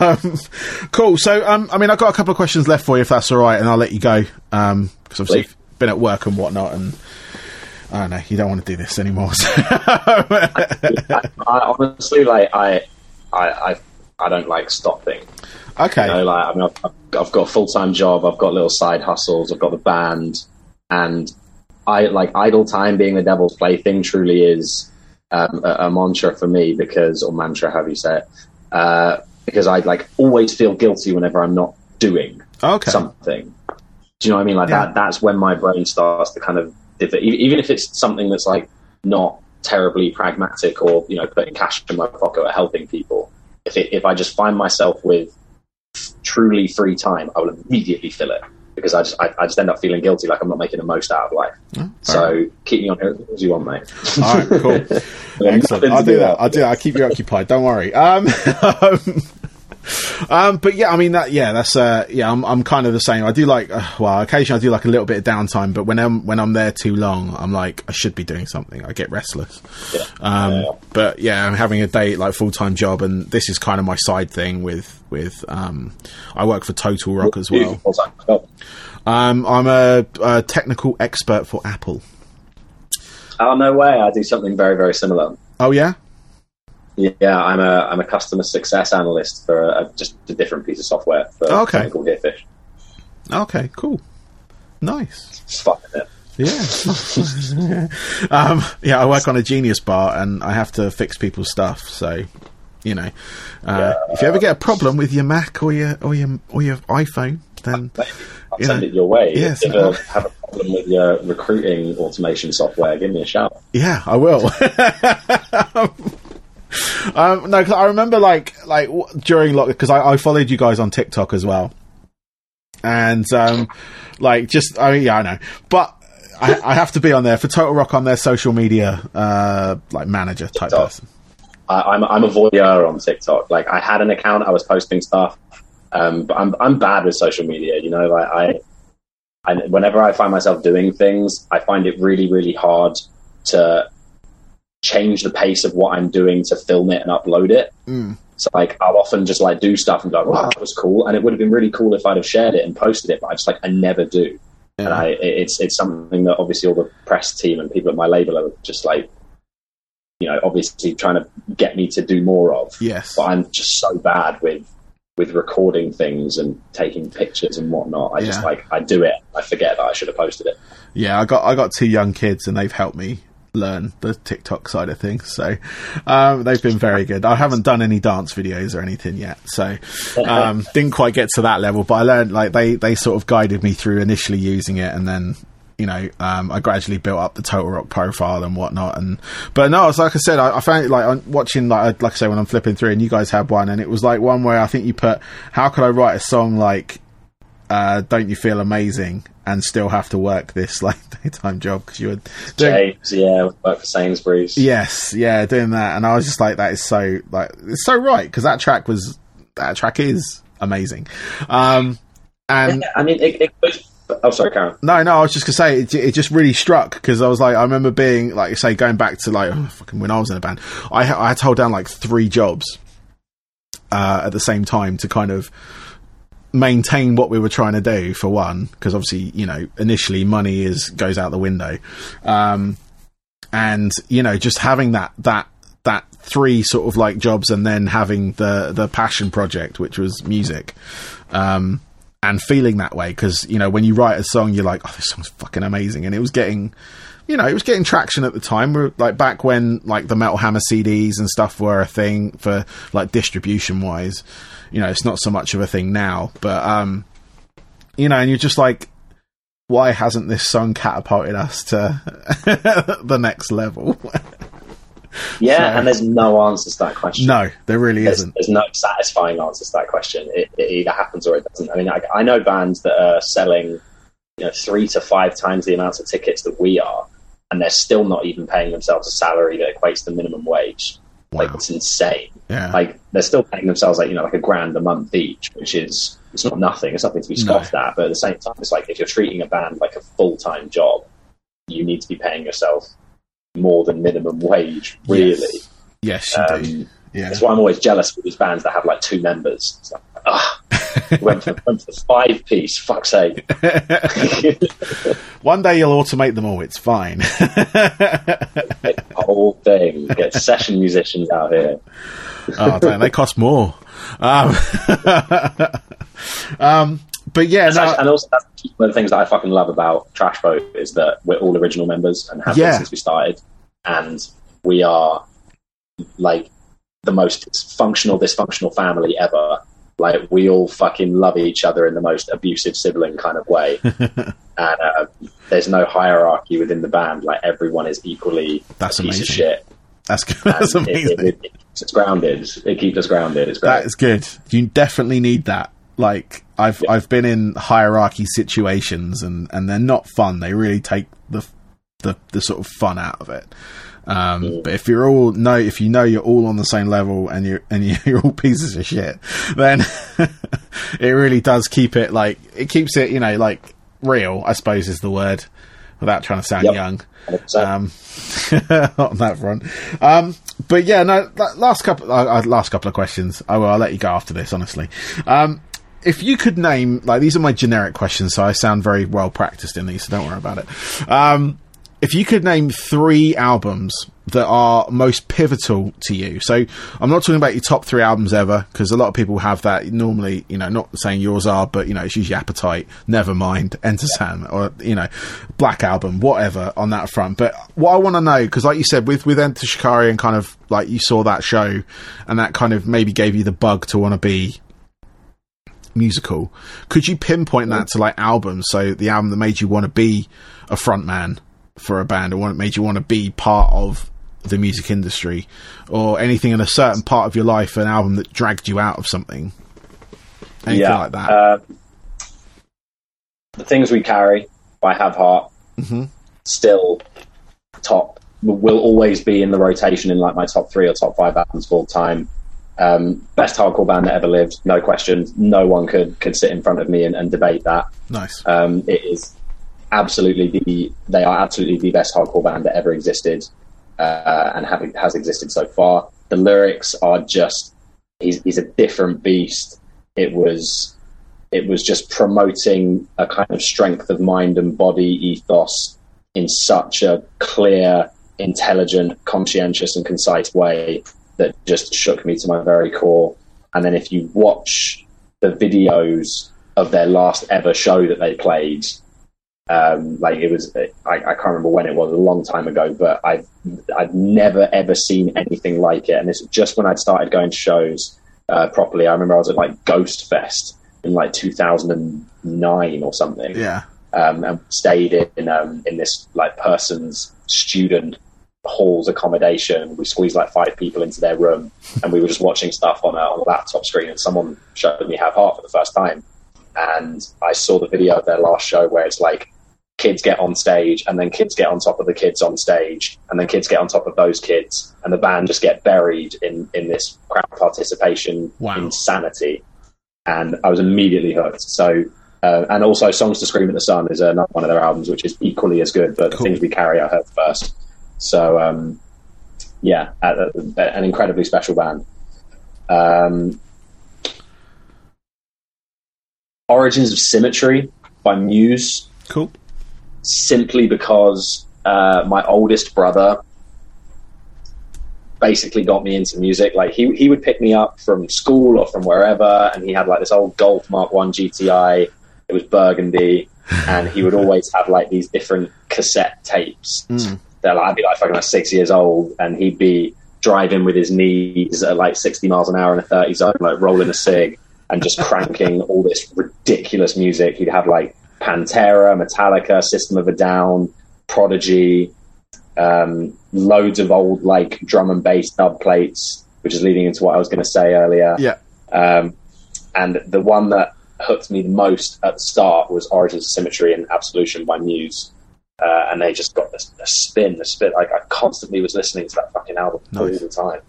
<laughs> um, cool. So, um, I mean, I've got a couple of questions left for you, if that's all right, and I'll let you go because obviously Please. you've been at work and whatnot, and I don't know, you don't want to do this anymore. <laughs> So. I, I honestly like I, I, I, I don't like stopping. okay. You know, like I mean, I've, I've got a full time job. I've got little side hustles. I've got the band, and I like idle time being the devil's plaything. Truly is um, a, a mantra for me because, or mantra, however you say it, uh, because I like always feel guilty whenever I'm not doing Okay. something. Do you know what I mean? Like Yeah. that. That's when my brain starts to kind of, even if it's something that's like not terribly pragmatic or you know putting cash in my pocket or helping people. If it, if I just find myself with truly free time, I will immediately fill it because I just I, I just end up feeling guilty, like I'm not making the most out of life. fair so keep me on here as you want, mate. All right, cool. <laughs> Excellent. I'll do do that. I'll do that. I'll keep you occupied. Don't worry. Um, <laughs> um, but yeah, I mean that. Yeah, that's. Uh, yeah, I'm. I'm kind of the same. I do like. Uh, well, occasionally I do like a little bit of downtime, but when I'm when I'm there too long, I'm like I should be doing something. I get restless. Yeah. Um, Yeah. But yeah, I'm having a day like full time job, and this is kind of my side thing with with. Um, I work for Total Rock as well. Um, I'm a, a technical expert for Apple. Oh no way! I do something very very similar. Oh yeah. Yeah, I'm a I'm a customer success analyst for a, just a different piece of software for Okay. called Gearfish. Okay. Cool. Nice. It's fun, it? Yeah. <laughs> um, yeah, I work on a Genius bar and I have to fix people's stuff. So, you know, uh, if you ever get a problem with your Mac or your or your or your iPhone, then I'll You send know, it your way. yeah, if you ever have a problem with your recruiting automation software, give me a shout. yeah, I will. <laughs> <laughs> um, no, 'cause I remember like like w- during lock because I, I followed you guys on TikTok as well, and um, like just I mean, yeah I know, but. I, I have to be on there for Total Rock on their social media, uh, like manager type TikTok. person. I, I'm I'm a voyeur on TikTok. Like I had an account, I was posting stuff, um, but I'm I'm bad with social media. You know, like I, I whenever I find myself doing things, I find it really really hard to change the pace of what I'm doing to film it and upload it. Mm. So like I'll often just like do stuff and go, wow, that was cool, and it would have been really cool if I'd have shared it and posted it, but I just like I never do. And I, it's it's something that obviously all the press team and people at my label are just like, you know, obviously trying to get me to do more of. Yes. But I'm just so bad with with recording things and taking pictures and whatnot. I just like I do it, I forget that I should have posted it. Yeah, I got I got two young kids and they've helped me learn the TikTok side of things. So um, they've been very good. I haven't done any dance videos or anything yet, so um, <laughs> didn't quite get to that level. But I learned like they they sort of guided me through initially using it, and then you know um, I gradually built up the Total Rock profile and whatnot. And but no, it's like I said, I, I found it like I'm watching like like I say when I'm flipping through, and you guys had one, and it was like one where I think you put how could I write a song like uh, don't you feel amazing and still have to work this <laughs> like daytime job because you were doing, James, yeah, work for Sainsbury's. yes yeah doing that and i was just like that is so like it's so right because that track was that track is amazing um and Yeah, I mean, it, it goes. Oh, sorry, Karen. no no i was just gonna say it, it just really struck because i was like i remember being like you say going back to like oh, fucking when i was in a band i, I had to hold down like three jobs uh, at the same time to kind of maintain what we were trying to do for one because obviously you know initially money is goes out the window. Um and you know just having that that that three sort of like jobs and then having the the passion project which was music um and feeling that way because you know when you write a song you're like oh this song's fucking amazing. And it was getting you know it was getting traction at the time. We're like back when like the metal hammer cds and stuff were a thing for like distribution wise you know it's not so much of a thing now but um you know and you're just like why hasn't this song catapulted us to <laughs> the next level <laughs> Yeah, So- and there's no answer to that question. no there really there's, isn't there's no satisfying answer to that question. It, it either happens or it doesn't. I mean, I, I know bands that are selling, you know, three to five times the amounts of tickets that we are, and they're still not even paying themselves a salary that equates to minimum wage. Like it's insane. Yeah. Like they're still paying themselves like you know like a grand a month each, which is it's not nothing. It's nothing to be No. scoffed at. But at the same time, it's like if you're treating a band like a full time job, you need to be paying yourself more than minimum wage. Really, Yes, yes you do. um, Yeah. that's why I'm always jealous of these bands that have like two members. Like, ah, went for went for the five piece. Fuck's sake. <laughs> One day you'll automate them all. It's fine. the whole thing. Get session musicians out here. oh, damn, they cost more. Um, <laughs> um, but yeah, no, actually- and also, that's one of the things that I fucking love about Trash Boat is that we're all original members and have Yeah. been since we started, and we are like the most functional, dysfunctional family ever. Like we all fucking love each other in the most abusive sibling kind of way, <laughs> and uh, there's no hierarchy within the band. Like everyone is equally That's a piece amazing. of shit. that's <laughs> that's And it- amazing. It, it, keeps us grounded. It keeps us grounded. It's great. That is good. You definitely need that. Like I've I've been in hierarchy situations and and they're not fun. They really take the the the sort of fun out of it. Um, but if you're all know if you know you're all on the same level and you and <laughs> you're all pieces of shit, then <laughs> it really does keep it like it keeps it you know like real. I suppose is the word without trying to sound Yep. young um, <laughs> on that front. Um, but yeah, no. Last couple, uh, uh, last couple of questions. I will. I'll let you go after this. Honestly, um, if you could name, like, these are my generic questions, so I sound very well practiced in these. So don't worry about it. If you could name three albums that are most pivotal to you, so I'm not talking about your top three albums ever, because a lot of people have that. Normally, you know, not saying yours are, but you know, it's usually Appetite, Nevermind, Enter Sandman, or you know, Black Album, whatever on that front. But what I want to know, because like you said, with with Enter Shikari and kind of like you saw that show, and that kind of maybe gave you the bug to want to be musical. Could you pinpoint that to like albums? So the album that made you want to be a frontman for a band, or what made you want to be part of the music industry, or anything in a certain part of your life, an album that dragged you out of something, anything yeah. like that. Uh, the things we carry by Have Heart hmm still top will always be in the rotation in like my top three or top five albums of all time. Um, best hardcore band that ever lived, no question. No one could could sit in front of me and, and debate that. Nice. Um, it is absolutely the they are absolutely the best hardcore band that ever existed uh, and have, has existed so far. The lyrics are just he's, he's a different beast. It was it was just promoting a kind of strength of mind and body ethos in such a clear, intelligent, conscientious, and concise way that just shook me to my very core. And then if you watch the videos of their last ever show that they played, um, like it was, I, I can't remember when it was, a long time ago, but I've I've never ever seen anything like it. And it's just when I'd started going to shows uh, properly. I remember I was at like Ghost Fest in like 2009 or something Yeah. um, and stayed in um, in this like person's student hall's accommodation. We squeezed like five people into their room, and we were just watching stuff on a, on a laptop screen. And someone showed me Have Heart for the first time, and I saw the video of their last show where it's like kids get on stage, and then kids get on top of the kids on stage, and then kids get on top of those kids, and the band just get buried in in this crowd participation Wow. insanity. And I was immediately hooked. So uh, and also, Songs to Scream at the Sun is another one of their albums, which is equally as good. But Cool. the things we carry, I heard first. So, um, yeah, uh, uh, an incredibly special band. Um, Origins of Symmetry by Muse, Cool. Simply because uh, my oldest brother basically got me into music. Like he he would pick me up from school or from wherever, and he had like this old Golf Mark One GTI. It was burgundy, <laughs> and he would always have like these different cassette tapes. Mm. That like, I'd be like fucking like six years old, and he'd be driving with his knees at like sixty miles an hour in a thirty zone, like rolling a cig and just cranking all this ridiculous music. He'd have like Pantera, Metallica, System of a Down, Prodigy, um, loads of old like drum and bass dub plates, which is leading into what I was going to say earlier. Yeah. Um, and the one that hooked me the most at the start was Origins of Symmetry and Absolution by Muse. uh, and they just got this, the spin, the spin. Like I constantly was listening to that fucking album Nice. all the time.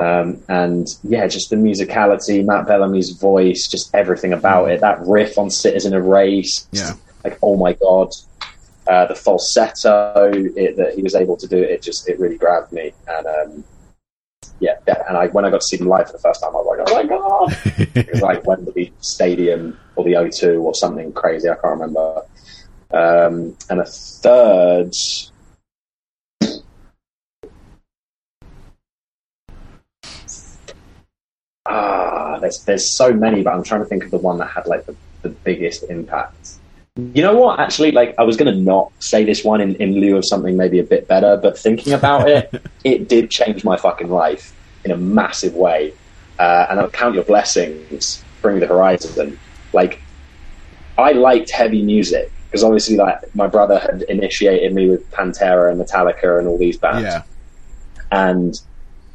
Um, and yeah, just the musicality, Matt Bellamy's voice, just everything about it. That riff on "Citizen Erased," Yeah. like oh my god, uh, the falsetto it, that he was able to do, it just it really grabbed me. And um, yeah, yeah, and I when I got to see them live for the first time, I was like, oh my god, <laughs> it was like Wembley Stadium or the O2 or something crazy. I can't remember. Um, and a third. Ah, there's there's so many, but I'm trying to think of the one that had like the, the biggest impact. You know what? Actually, like I was going to not say this one in, in lieu of something maybe a bit better, but thinking about it, <laughs> it did change my fucking life in a massive way. Uh, and I'll count your blessings, bring the horizon. Like, I liked heavy music because obviously, like my brother had initiated me with Pantera and Metallica and all these bands. yeah. And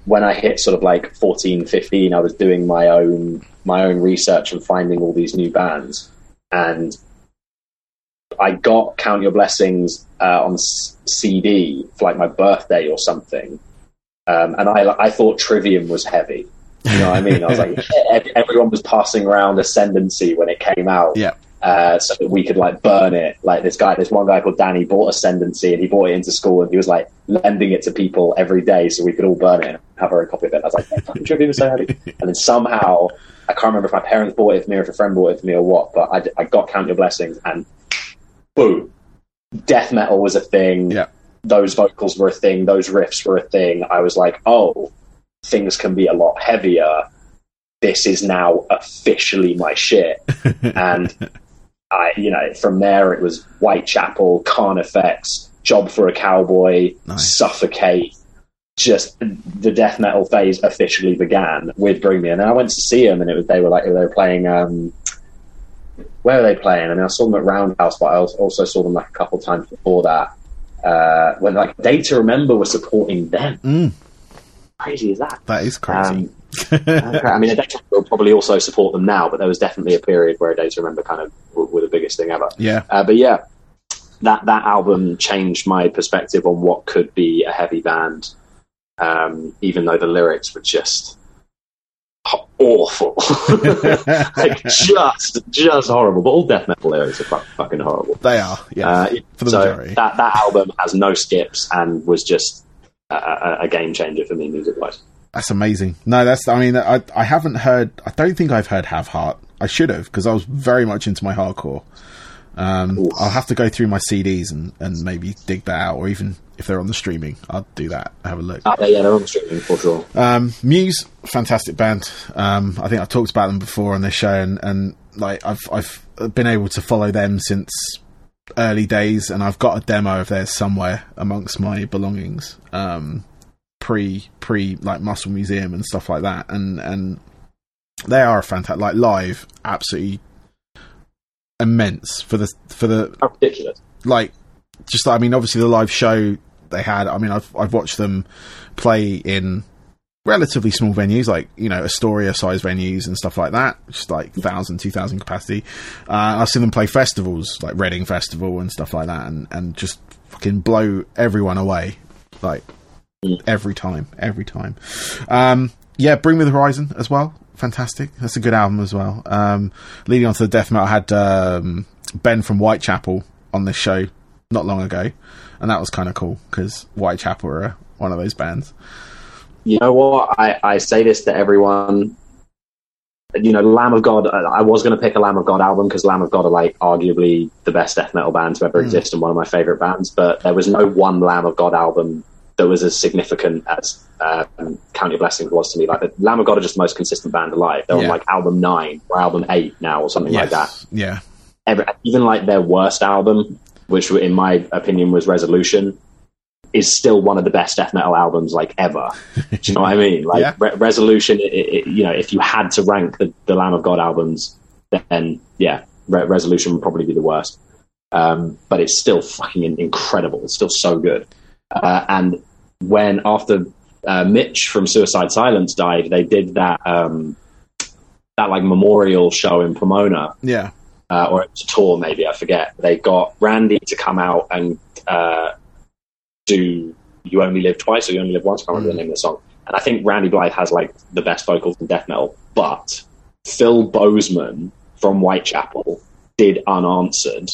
when I hit sort of like 14, 15, I was doing my own my own research and finding all these new bands. And I got Count Your Blessings uh, on CD for like my birthday or something. Um, and I, I thought Trivium was heavy. You know what I mean? I was like, <laughs> everyone was passing around Ascendancy when it came out Yeah. Uh, so that we could like burn it. Like this guy, this one guy called Danny bought Ascendancy and he bought it into school and he was like lending it to people every day so we could all burn it and have our own copy of it. I was like, "Yeah, fucking is so heavy. <laughs> And then somehow, I can't remember if my parents bought it for me or if a friend bought it for me or what, but I got Count Your Blessings and boom, death metal was a thing. Yeah. Those vocals were a thing. Those riffs were a thing. I was like, oh, things can be a lot heavier. This is now officially my shit. <laughs> and I, you know, from there it was Whitechapel, Carnifex, Job for a Cowboy, Nice. Suffocate. Just the death metal phase officially began with Bring Me, and then I went to see them, and it was they were like they were playing. Um, where were they playing? I mean, I saw them at Roundhouse, but I also saw them like a couple times before that. Uh, when like Day to Remember was supporting them. Mm, Crazy is that? that is crazy. Um, I mean, a Day to Remember will probably also support them now, but there was definitely a period where a Day to Remember kind of were, were the biggest thing ever. yeah. Uh, but yeah, that that album changed my perspective on what could be a heavy band, um, even though the lyrics were just awful, <laughs> like <laughs> just just horrible. But all death metal lyrics are fu- fucking horrible. They are. Yeah. Uh, for the so majority. that that album has no skips and was just a, a, a game changer for me music wise. That's amazing. No, that's. I mean, I I haven't heard. I don't think I've heard Have Heart. I should have because I was very much into my hardcore. Um. I'll have to go through my CDs and, and maybe dig that out, or even if they're on the streaming, I'll do that. Have a look. Uh, yeah, they're on the streaming for sure. Um, Muse, fantastic band. Um, I think I've talked about them before on this show, and, and like I've I've been able to follow them since early days, and I've got a demo of theirs somewhere amongst my belongings. Um, pre pre like Muscle Museum and stuff like that, and and they are a fantastic like live, absolutely immense for the for the How ridiculous. like just I mean obviously the live show they had I mean I've I've watched them play in relatively small venues like you know Astoria size venues and stuff like that just like 1000 2000 capacity. Uh, I've seen them play festivals like Reading Festival and stuff like that and and just fucking blow everyone away like every time every time um yeah Bring Me the Horizon as well fantastic that's a good album as well um leading on to the death metal I had um Ben from Whitechapel on this show not long ago, and that was kind of cool because Whitechapel are one of those bands. You know what? I, I say this to everyone. You know, Lamb of God. I I was going to pick a Lamb of God album because Lamb of God are like arguably the best death metal band to ever Mm. exist and one of my favorite bands. But there was no one Lamb of God album that was as significant as um, Count Your Blessings was to me. Like the Lamb of God are just the most consistent band alive. They're Yeah. on like album nine or album eight now or something like that. Yeah, Every, even like their worst album, which in my opinion was Resolution, is still one of the best death metal albums like ever. Do you know what I mean? <laughs> Like Yeah. Re- Resolution, it, it, you know, if you had to rank the, the Lamb of God albums, then yeah, Re- Resolution would probably be the worst. Um, but it's still fucking incredible. It's still so good. Uh, and when after uh, Mitch from Suicide Silence died, they did that um, that like memorial show in Pomona yeah, uh, or it was a tour maybe I forget. They got Randy to come out and uh, do "You Only Live Twice" or "You Only Live Once." I can't remember the name of the song. And I think Randy Blythe has like the best vocals in death metal, but Phil Bozeman from Whitechapel did unanswered,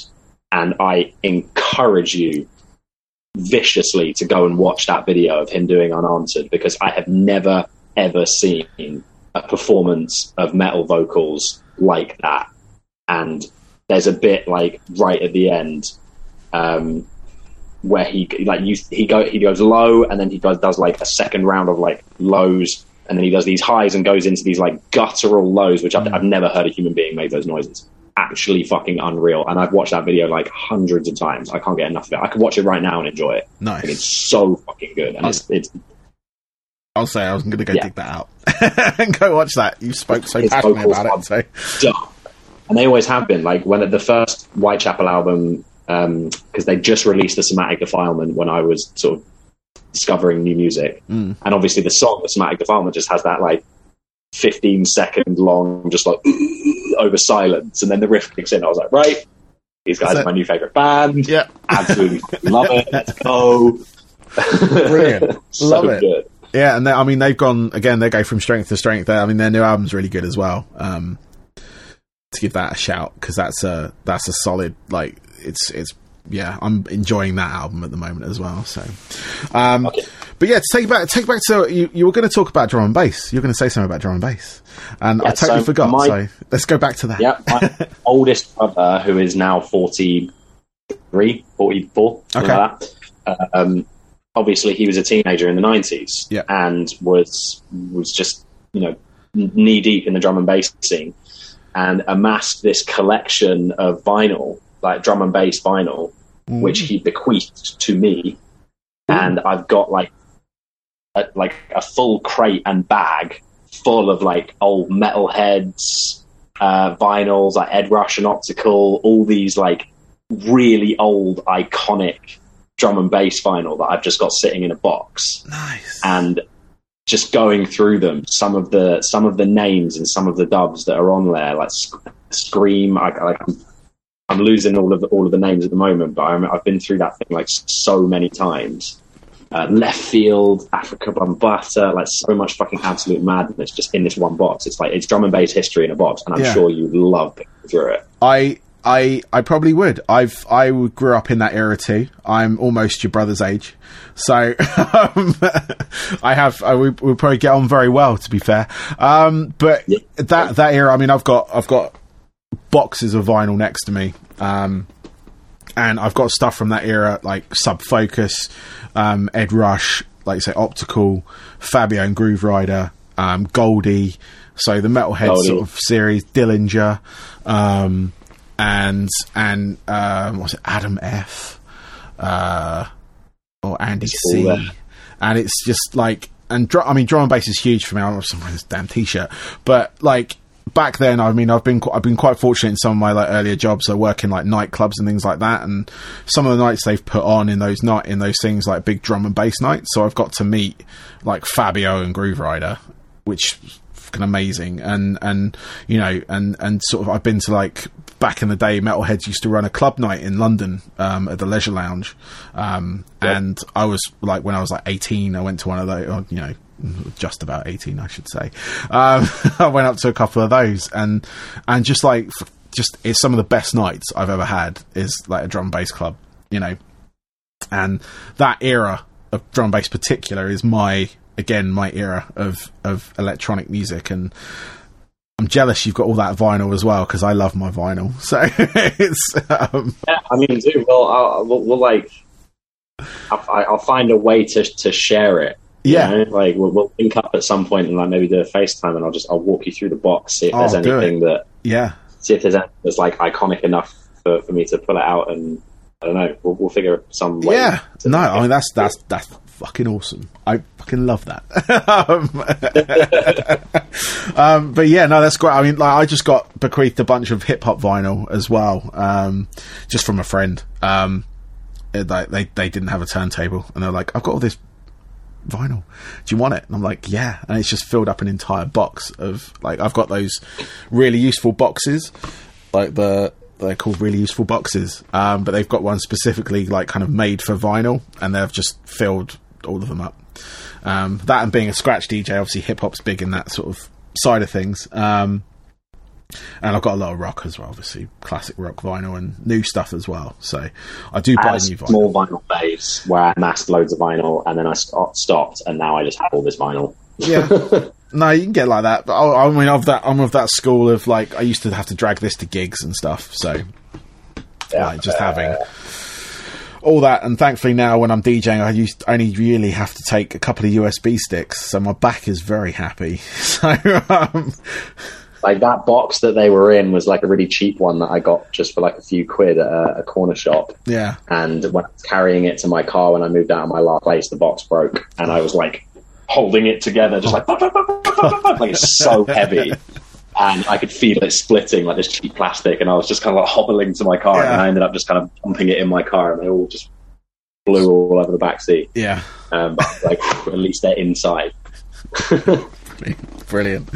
and I encourage you viciously to go and watch that video of him doing unanswered because I have never ever seen a performance of metal vocals like that. And there's a bit like right at the end um, where he like you, he go he goes low and then he does does like a second round of like lows and then he does these highs and goes into these like guttural lows, which I've, I've never heard a human being make those noises. Actually, fucking unreal. And I've watched that video like hundreds of times. I can't get enough of it. I could watch it right now and enjoy it. Nice. Like, it's so fucking good, and it's it's I'll say I was going to go Yeah. dig that out and <laughs> go watch that. You spoke so His passionately about it. So dumb. And they always have been. Like when the first Whitechapel album, because they just released the Somatic Defilement when I was sort of discovering new music, Mm. and obviously the song, the Somatic Defilement, just has that like fifteen second long, just like over silence, and then the riff kicks in. I was like, right, these guys are my new favorite band. yeah, <laughs> Absolutely love it. Let's go. Brilliant. <laughs> so Love it. Good. yeah, and they, I mean they've gone again. They go from strength to strength. I mean their new album's really good as well. Um, to give that a shout because that's a that's a solid like it's it's yeah I'm enjoying that album at the moment as well. So, um, Okay. but yeah, to take back take back to you. You were going to talk about drum and bass. You're going to say something about drum and bass, and I totally so forgot. my- so let's go back to that. Yeah, my <laughs> oldest brother, who is now 43, 44, Okay. like that. Um, obviously, he was a teenager in the 90s Yeah. and was was just, you know, knee deep in the drum and bass scene and amassed this collection of vinyl, like drum and bass vinyl, Mm. which he bequeathed to me. And I've got like a, like a full crate and bag full of like old Metalheadz, uh, vinyls like Ed Rush and Optical, all these like really old iconic drum and bass vinyl that I've just got sitting in a box nice. and just going through them some of the some of the names and some of the dubs that are on there like Sc- Scream I, like I'm, I'm losing all of the, all of the names at the moment but I'm, I've been through that thing like so many times uh, left field, Afrika Bambaataa, like so much fucking absolute madness just in this one box. It's like it's drum and bass history in a box, and I'm Yeah. sure you love through it. I I I probably would. I've I grew up in that era too. I'm almost your brother's age, so <laughs> um, <laughs> I have. I would we'll probably get on very well, to be fair. Um, but Yeah. that that era, I mean, I've got I've got boxes of vinyl next to me. Um, and I've got stuff from that era like Sub Focus, um, Ed Rush, like you say, Optical, Fabio and Grooverider, um, Goldie. So the Metalhead Goldie. sort of series, Dillinja, um, and and um, what's it, Adam F, uh, or Andy It's C, and it's just like and dr- I mean drum and bass is huge for me. I'm wearing this damn t-shirt, but like back then, I mean, I've been qu- I've been quite fortunate in some of my like earlier jobs. I work in like nightclubs and things like that, and some of the nights they've put on in those night in those things like big drum and bass nights. So I've got to meet like Fabio and Grooverider, which fucking amazing, and and you know, and and sort of I've been to like back in the day, Metalheadz used to run a club night in London um, at the Leisure Lounge, um, and I was like when I was like eighteen, I went to one of those, you know just about 18 I should say um, <laughs> I went up to a couple of those and and just like just it's some of the best nights I've ever had is like a drum bass club you know and that era of drum bass particular is my again my era of of electronic music and I'm jealous you've got all that vinyl as well because I love my vinyl <laughs> so it's um, Yeah, I mean. Well, I'll, we'll, we'll like, I'll, I'll find a way to to share it. You Yeah. know? like we'll, we'll link up at some point and like maybe do a FaceTime, and I'll just I'll walk you through the box, see if there's Oh, do anything that yeah see if there's anything that's like iconic enough for, for me to pull it out, and I don't know, we'll, we'll figure some way. Yeah, no, I mean that's that's that's fucking awesome. I fucking love that. <laughs> um, <laughs> um, but yeah, no, that's great. I mean, like I just got bequeathed a bunch of hip hop vinyl as well, um, just from a friend. Um, it- like they they didn't have a turntable, and they're like, "I've got all this vinyl. Do you want it?" And I'm like, "Yeah," and it's just filled up an entire box of like I've got those really useful boxes, like the they're called really useful boxes, um, but they've got one specifically like kind of made for vinyl, and they've just filled all of them up. Um, that and being a scratch DJ, obviously hip hop's big in that sort of side of things. Um, and I've got a lot of rock as well, obviously classic rock vinyl and new stuff as well. So I do I buy a new vinyl. small vinyl phase where I amassed loads of vinyl, and then I stopped, and now I just have all this vinyl. Yeah. <laughs> no, you can get like that. But I, I mean, of that, I'm of that school of like I used to have to drag this to gigs and stuff. So Yeah, like just uh, having all that, and thankfully now when I'm DJing, I used only really have to take a couple of USB sticks, so my back is very happy. <laughs> So um, like that box that they were in was like a really cheap one that I got just for like a few quid at a, a corner shop. yeah, And when I was carrying it to my car when I moved out of my last place, the box broke, and I was like holding it together, just like like it's so <laughs> heavy. And I could feel it splitting like this cheap plastic, and I was just kind of like hobbling to my car, Yeah. and I ended up just kind of bumping it in my car, and they all just blew all over the back seat. yeah, Um, but like <laughs> at least they're inside. <laughs> <laughs> brilliant.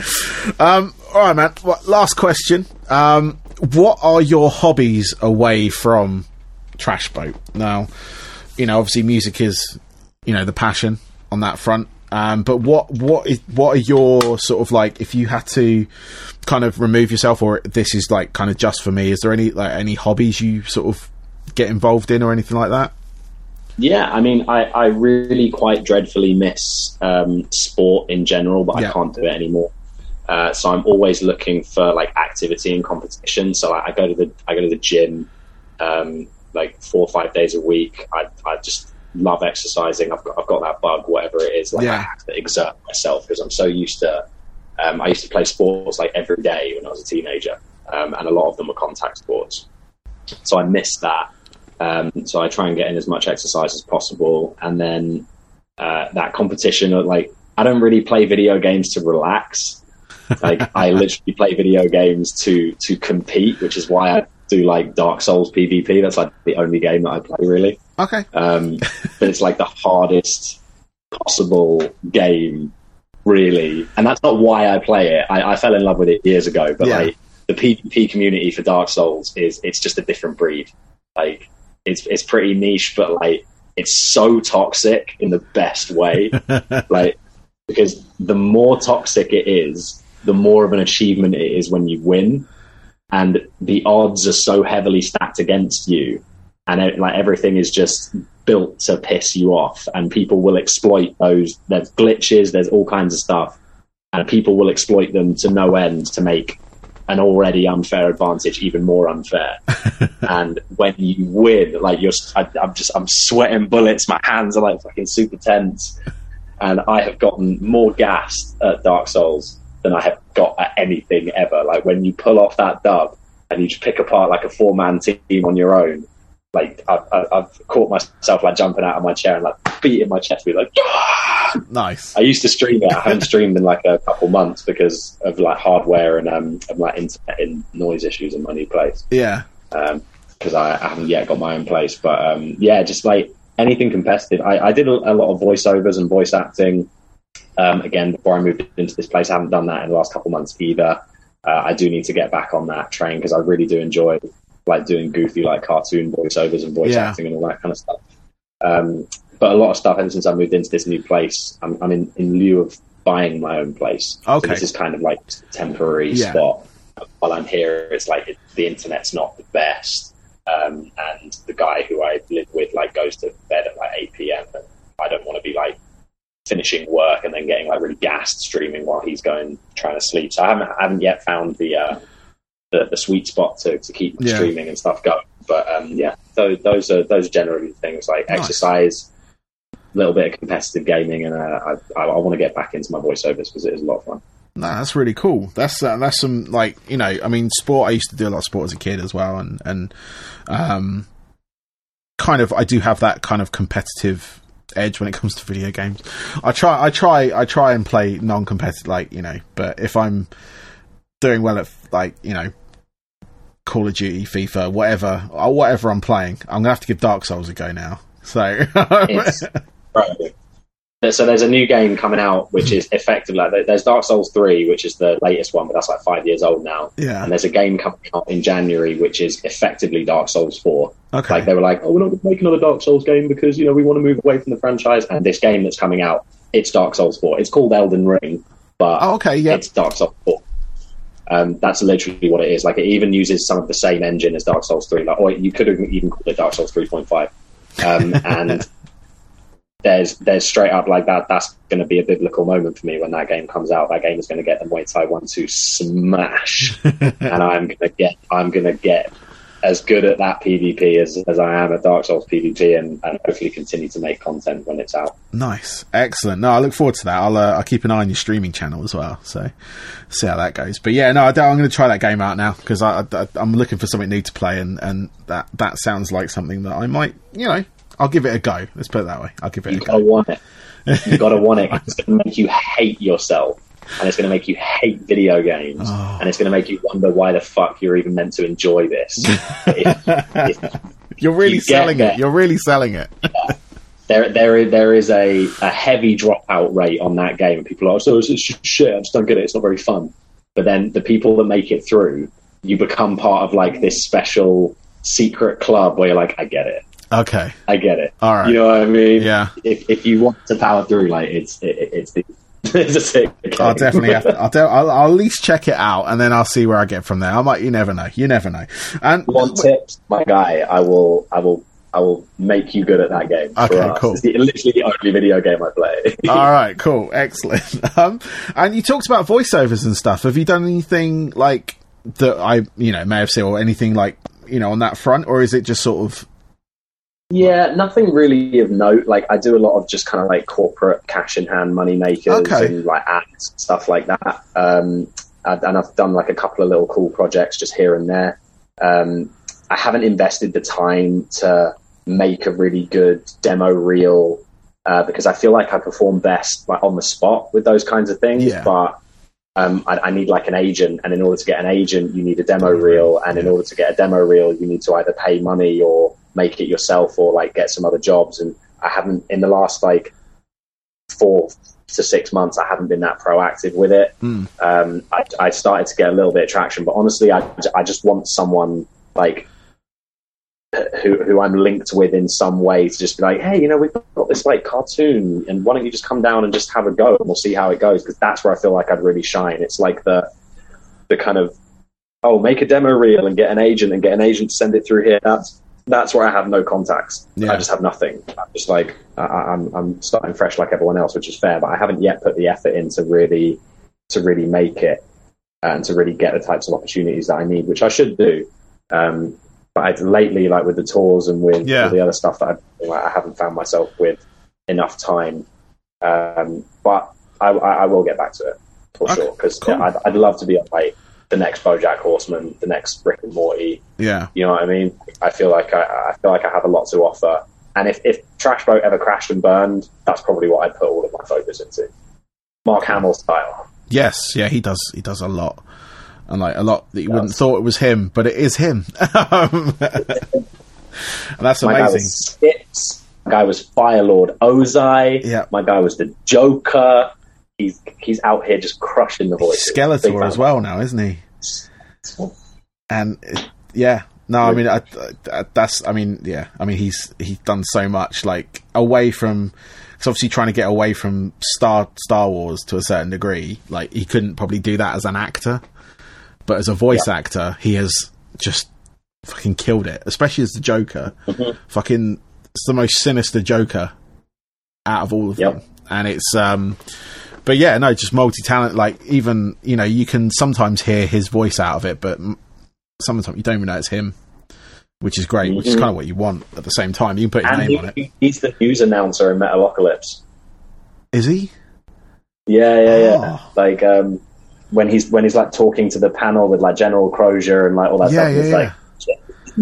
Um, all right, man. Well, last question. Um, what are your hobbies away from Trash Boat? Now, you know, obviously music is, you know, the passion on that front. Um, but what what is what are your sort of like if you had to kind of remove yourself or this is like kind of just for me? Is there any like any hobbies you sort of get involved in or anything like that? Yeah, I mean, I, I really quite dreadfully miss um, sport in general, but Yeah. I can't do it anymore. Uh, so I'm always looking for like activity and competition. So I, I go to the I go to the gym um, like four or five days a week. I, I just love exercising. I've got I've got that bug, whatever it is. Like I have to exert myself because I'm so used to. Um, I used to play sports like every day when I was a teenager, um, and a lot of them were contact sports. So I miss that. Um, so I try and get in as much exercise as possible, and then uh, that competition. Like I don't really play video games to relax. Like <laughs> I literally play video games to to compete, which is why I do like Dark Souls PvP. That's like the only game that I play really. Okay. Um, <laughs> but it's like the hardest possible game, really. And that's not why I play it. I, I fell in love with it years ago, but Yeah. like the PvP community for Dark Souls is it's just a different breed. Like it's it's pretty niche, but like it's so toxic in the best way. <laughs> like because the more toxic it is, the more of an achievement it is when you win, and the odds are so heavily stacked against you, and it, like everything is just built to piss you off, and people will exploit those. There's glitches, there's all kinds of stuff, and people will exploit them to no end to make an already unfair advantage even more unfair. <laughs> and when you win, like you're, I, I'm just, I'm sweating bullets. My hands are like fucking super tense, and I have gotten more gassed at Dark Souls than I have got at anything ever. Like when you pull off that dub and you just pick apart like a four man team on your own. Like I've, I've, I've caught myself like jumping out of my chair and like beating my chest, be like, Nice. I used to stream it. I haven't streamed in like a couple months because of like hardware and um, of like internet and noise issues in my new place. Yeah. Because I, I haven't yet got my own place, but um, yeah, just like anything competitive. I, I did a, a lot of voiceovers and voice acting. Um, again, before I moved into this place, I haven't done that in the last couple months either. Uh, I do need to get back on that train because I really do enjoy like doing goofy like cartoon voiceovers and voice Yeah. acting and all that kind of stuff. Um, but a lot of stuff ever since I moved into this new place, I'm, I'm in, in lieu of buying my own place. Okay. So this is kind of like a temporary Yeah. spot. While I'm here, it's like it, the internet's not the best. Um, and the guy who I live with like goes to bed at like 8 p.m. and I don't want to be like finishing work and then getting like really gassed streaming while he's going trying to sleep. So I haven't I haven't yet found the uh, the, the sweet spot to, to keep Yeah. streaming and stuff going. But um, yeah, those, those are those are generally things like Nice. exercise, a little bit of competitive gaming, and uh, I, I, I want to get back into my voiceovers because it is a lot of fun. No, that's really cool. That's uh, that's some like you know, I mean, sport. I used to do a lot of sport as a kid as well, and and um, kind of I do have that kind of competitive edge when it comes to video games. I try, I try, I try and play non-competitive, like you know. But if I'm doing well at like you know Call of Duty, FIFA, whatever, or whatever I'm playing, I'm gonna have to give Dark Souls a go now. <laughs> So right. so there's a new game coming out which is effectively like there's Dark Souls three, which is the latest one, but that's like five years old now. Yeah. And there's a game coming out in January which is effectively Dark Souls four. Okay. Like they were like, oh, we're not going to make another Dark Souls game because you know we want to move away from the franchise. And this game that's coming out, it's Dark Souls four. It's called Elden Ring, but Oh, okay. Yeah. it's Dark Souls 4. Um, that's literally what it is. Like it even uses some of the same engine as Dark Souls 3. Like, or you could have even called it Dark Souls 3.5. Um, <laughs> and there's there's straight up like that. That's going to be a biblical moment for me when that game comes out. That game is going to get the Muay Thai one to smash, <laughs> and I'm going to get I'm going to get as good at that PvP as, as I am at Dark Souls PvP, and, and hopefully continue to make content when it's out. Nice, excellent. No, I look forward to that. I'll uh, I'll keep an eye on your streaming channel as well. So see how that goes. But yeah, no, I I'm going to try that game out now because I, I'm looking for something new to play, and and that that sounds like something that I might, you know, I'll give it a go. Let's put it that way. I'll give it You a gotta go. want it. You gotta <laughs> want it. It's gonna make you hate yourself, and it's gonna make you hate video games, Oh. and it's gonna make you wonder why the fuck you're even meant to enjoy this. <laughs> If- if- You're really You selling it. You're really selling it. <laughs> there, there, is- there is a, a heavy dropout rate on that game, and people are like, "So it's just shit. I just don't get it. It's not very fun." But then the people that make it through, you become part of like this special secret club where you're like, "I get it. Okay. I get it." All right. You know what I mean? Yeah. If if you want to power through, like it's it, it's the it's a sick. <laughs> I'll definitely have to, I'll, de- I'll, I'll at least check it out and then I'll see where I get from there. I might, you never know. You never know. And one tip, my guy? I will. I will. I will make you good at that game. Okay, cool. It's the, literally the only video game I play. <laughs> all right, cool, excellent. <laughs> Um, and you talked about voiceovers and stuff. Have you done anything like that I, you know, may have seen or anything like, you know, on that front, or is it just sort of, yeah, nothing really of note. Like I do a lot of just kind of like corporate cash in hand money makers Okay. and like ads and stuff like that. Um, and I've done like a couple of little cool projects just here and there. Um, I haven't invested the time to make a really good demo reel uh, because I feel like I perform best like on the spot with those kinds of things. Yeah. But um, I, I need like an agent, and in order to get an agent, you need a demo reel, and in order to get a demo reel, you need to either pay money or make it yourself, or like get some other jobs. And I haven't in the last like four to six months, I haven't been that proactive with it. Mm. Um, I, I started to get a little bit of traction, but honestly, I, I just want someone like who, who I'm linked with in some way to just be like, hey, you know, we've got this like cartoon, and why don't you just come down and just have a go, and we'll see how it goes? Because that's where I feel like I'd really shine. It's like the the kind of oh, make a demo reel and get an agent and get an agent to send it through here. That's that's where I have no contacts. Yeah. I just have nothing. I'm just like I, I- I'm I'm starting fresh like everyone else, which is fair, but I haven't yet put the effort in to really to really make it and to really get the types of opportunities that I need, which I should do. Um, but I've, lately, like with the tours and with Yeah. all the other stuff that I've, like, I haven't found myself with enough time. Um, but I, I, I will get back to it for Okay, sure because cool. I'd, I'd love to be on like the next BoJack Horseman, the next Rick and Morty. yeah, You know what I mean? I feel like I, I feel like I have a lot to offer. And if, if Trash Boat ever crashed and burned, that's probably what I'd put all of my focus into. Mark Hamill style. yes, yeah, he does, he does a lot. And like a lot that you wouldn't thought it was him, but it is him. And <laughs> that's My guy amazing. was Skips. My guy was Firelord Ozai. Yeah. My guy was the Joker. He's he's out here just crushing the voice. Skeletor as well now, isn't he? and uh, yeah no i mean I, I, that's i mean yeah i mean he's he's done so much like away from it's obviously trying to get away from star star wars to a certain degree like he couldn't probably do that as an actor but as a voice actor he has just fucking killed it especially as the joker Mhm. fucking it's the most sinister joker out of all of Yep. them and it's um but yeah no just multi-talent like even you know you can sometimes hear his voice out of it but sometimes you don't even know it's him which is great which is Mhm. kind of what you want at the same time you can put his And name on it he's the news announcer in Metalocalypse. is he Yeah, yeah, yeah. Oh. Like um, when he's when he's like talking to the panel with like General Crozier and like all that Yeah, stuff. yeah, yeah. like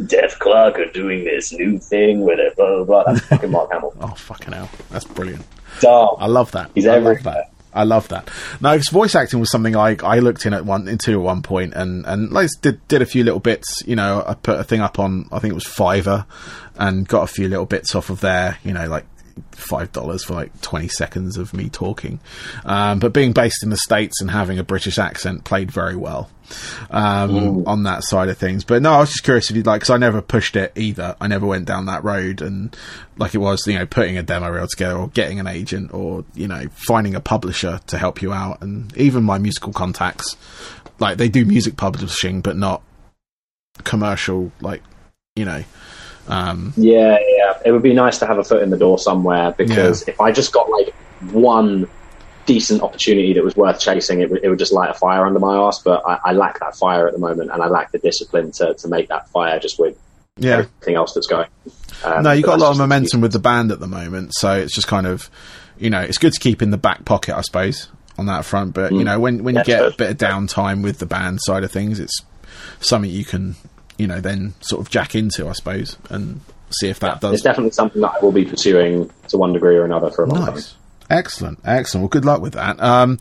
Dethklok are doing this new thing with it. Blah blah blah. That's fucking Mark Hamill. <laughs> oh fucking hell that's brilliant Dumb. I love that. He's I love everywhere. that. I love that. Now, voice acting was something I I looked in at one into at one point and and like did did a few little bits. You know, I put a thing up on I think it was Fiverr and got a few little bits off of there. You know, like five dollars for like twenty seconds of me talking. Um, but being based in the states and having a British accent played very well um, on that side of things. But no, I was just curious if you'd like because I never pushed it either. I never went down that road and like it was, you know, putting a demo reel together or getting an agent or you know finding a publisher to help you out. And even my musical contacts, like they do music publishing, but not commercial, like you know. Um, yeah, yeah. It would be nice to have a foot in the door somewhere because yeah. if I just got like one decent opportunity that was worth chasing, it, it would just light a fire under my ass. But I, I, lack that fire at the moment, and I lack the discipline to, to make that fire just with yeah. everything else that's going. Um, no, you've got a lot of momentum with the band at the moment, so it's just kind of, you know, it's good to keep in the back pocket, I suppose, on that front. But mm. you know, when when you get a bit of downtime with the band side of things, it's something you can, you know, then sort of jack into, I suppose, and see if that yeah, does. It's definitely something that I will be pursuing to one degree or another for a long nice. time. Excellent, excellent. Well, good luck with that. Um,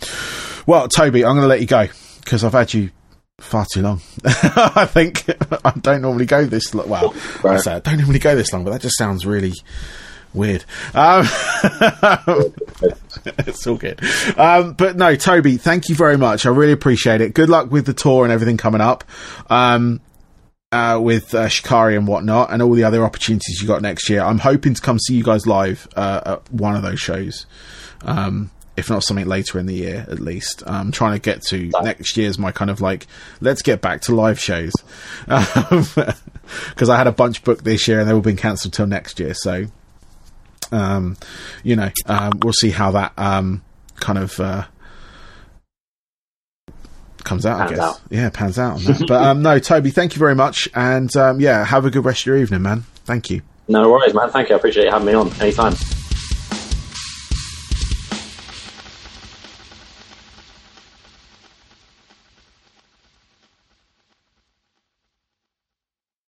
well, Toby, I'm going to let you go because I've had you far too long. <laughs> I think <laughs> I don't normally go this long. Well, right. I, say I don't normally go this long, but that just sounds really weird. Um, <laughs> it's all good. Um, but no, Toby, thank you very much. I really appreciate it. Good luck with the tour and everything coming up. Um, uh, with uh, Shikari and whatnot, and all the other opportunities you got next year. I'm hoping to come see you guys live uh, at one of those shows, um, if not something later in the year at least. I'm trying to get to next year's my kind of like let's get back to live shows because um, <laughs> I had a bunch booked this year and they've all been cancelled till next year. So, um, you know, um, we'll see how that um, kind of uh, comes out, pans I guess. Out. Yeah, pans out on that. <laughs> but um, no, Toby, thank you very much, and um, yeah, have a good rest of your evening, man. Thank you. No worries, man. Thank you. I appreciate you having me on anytime.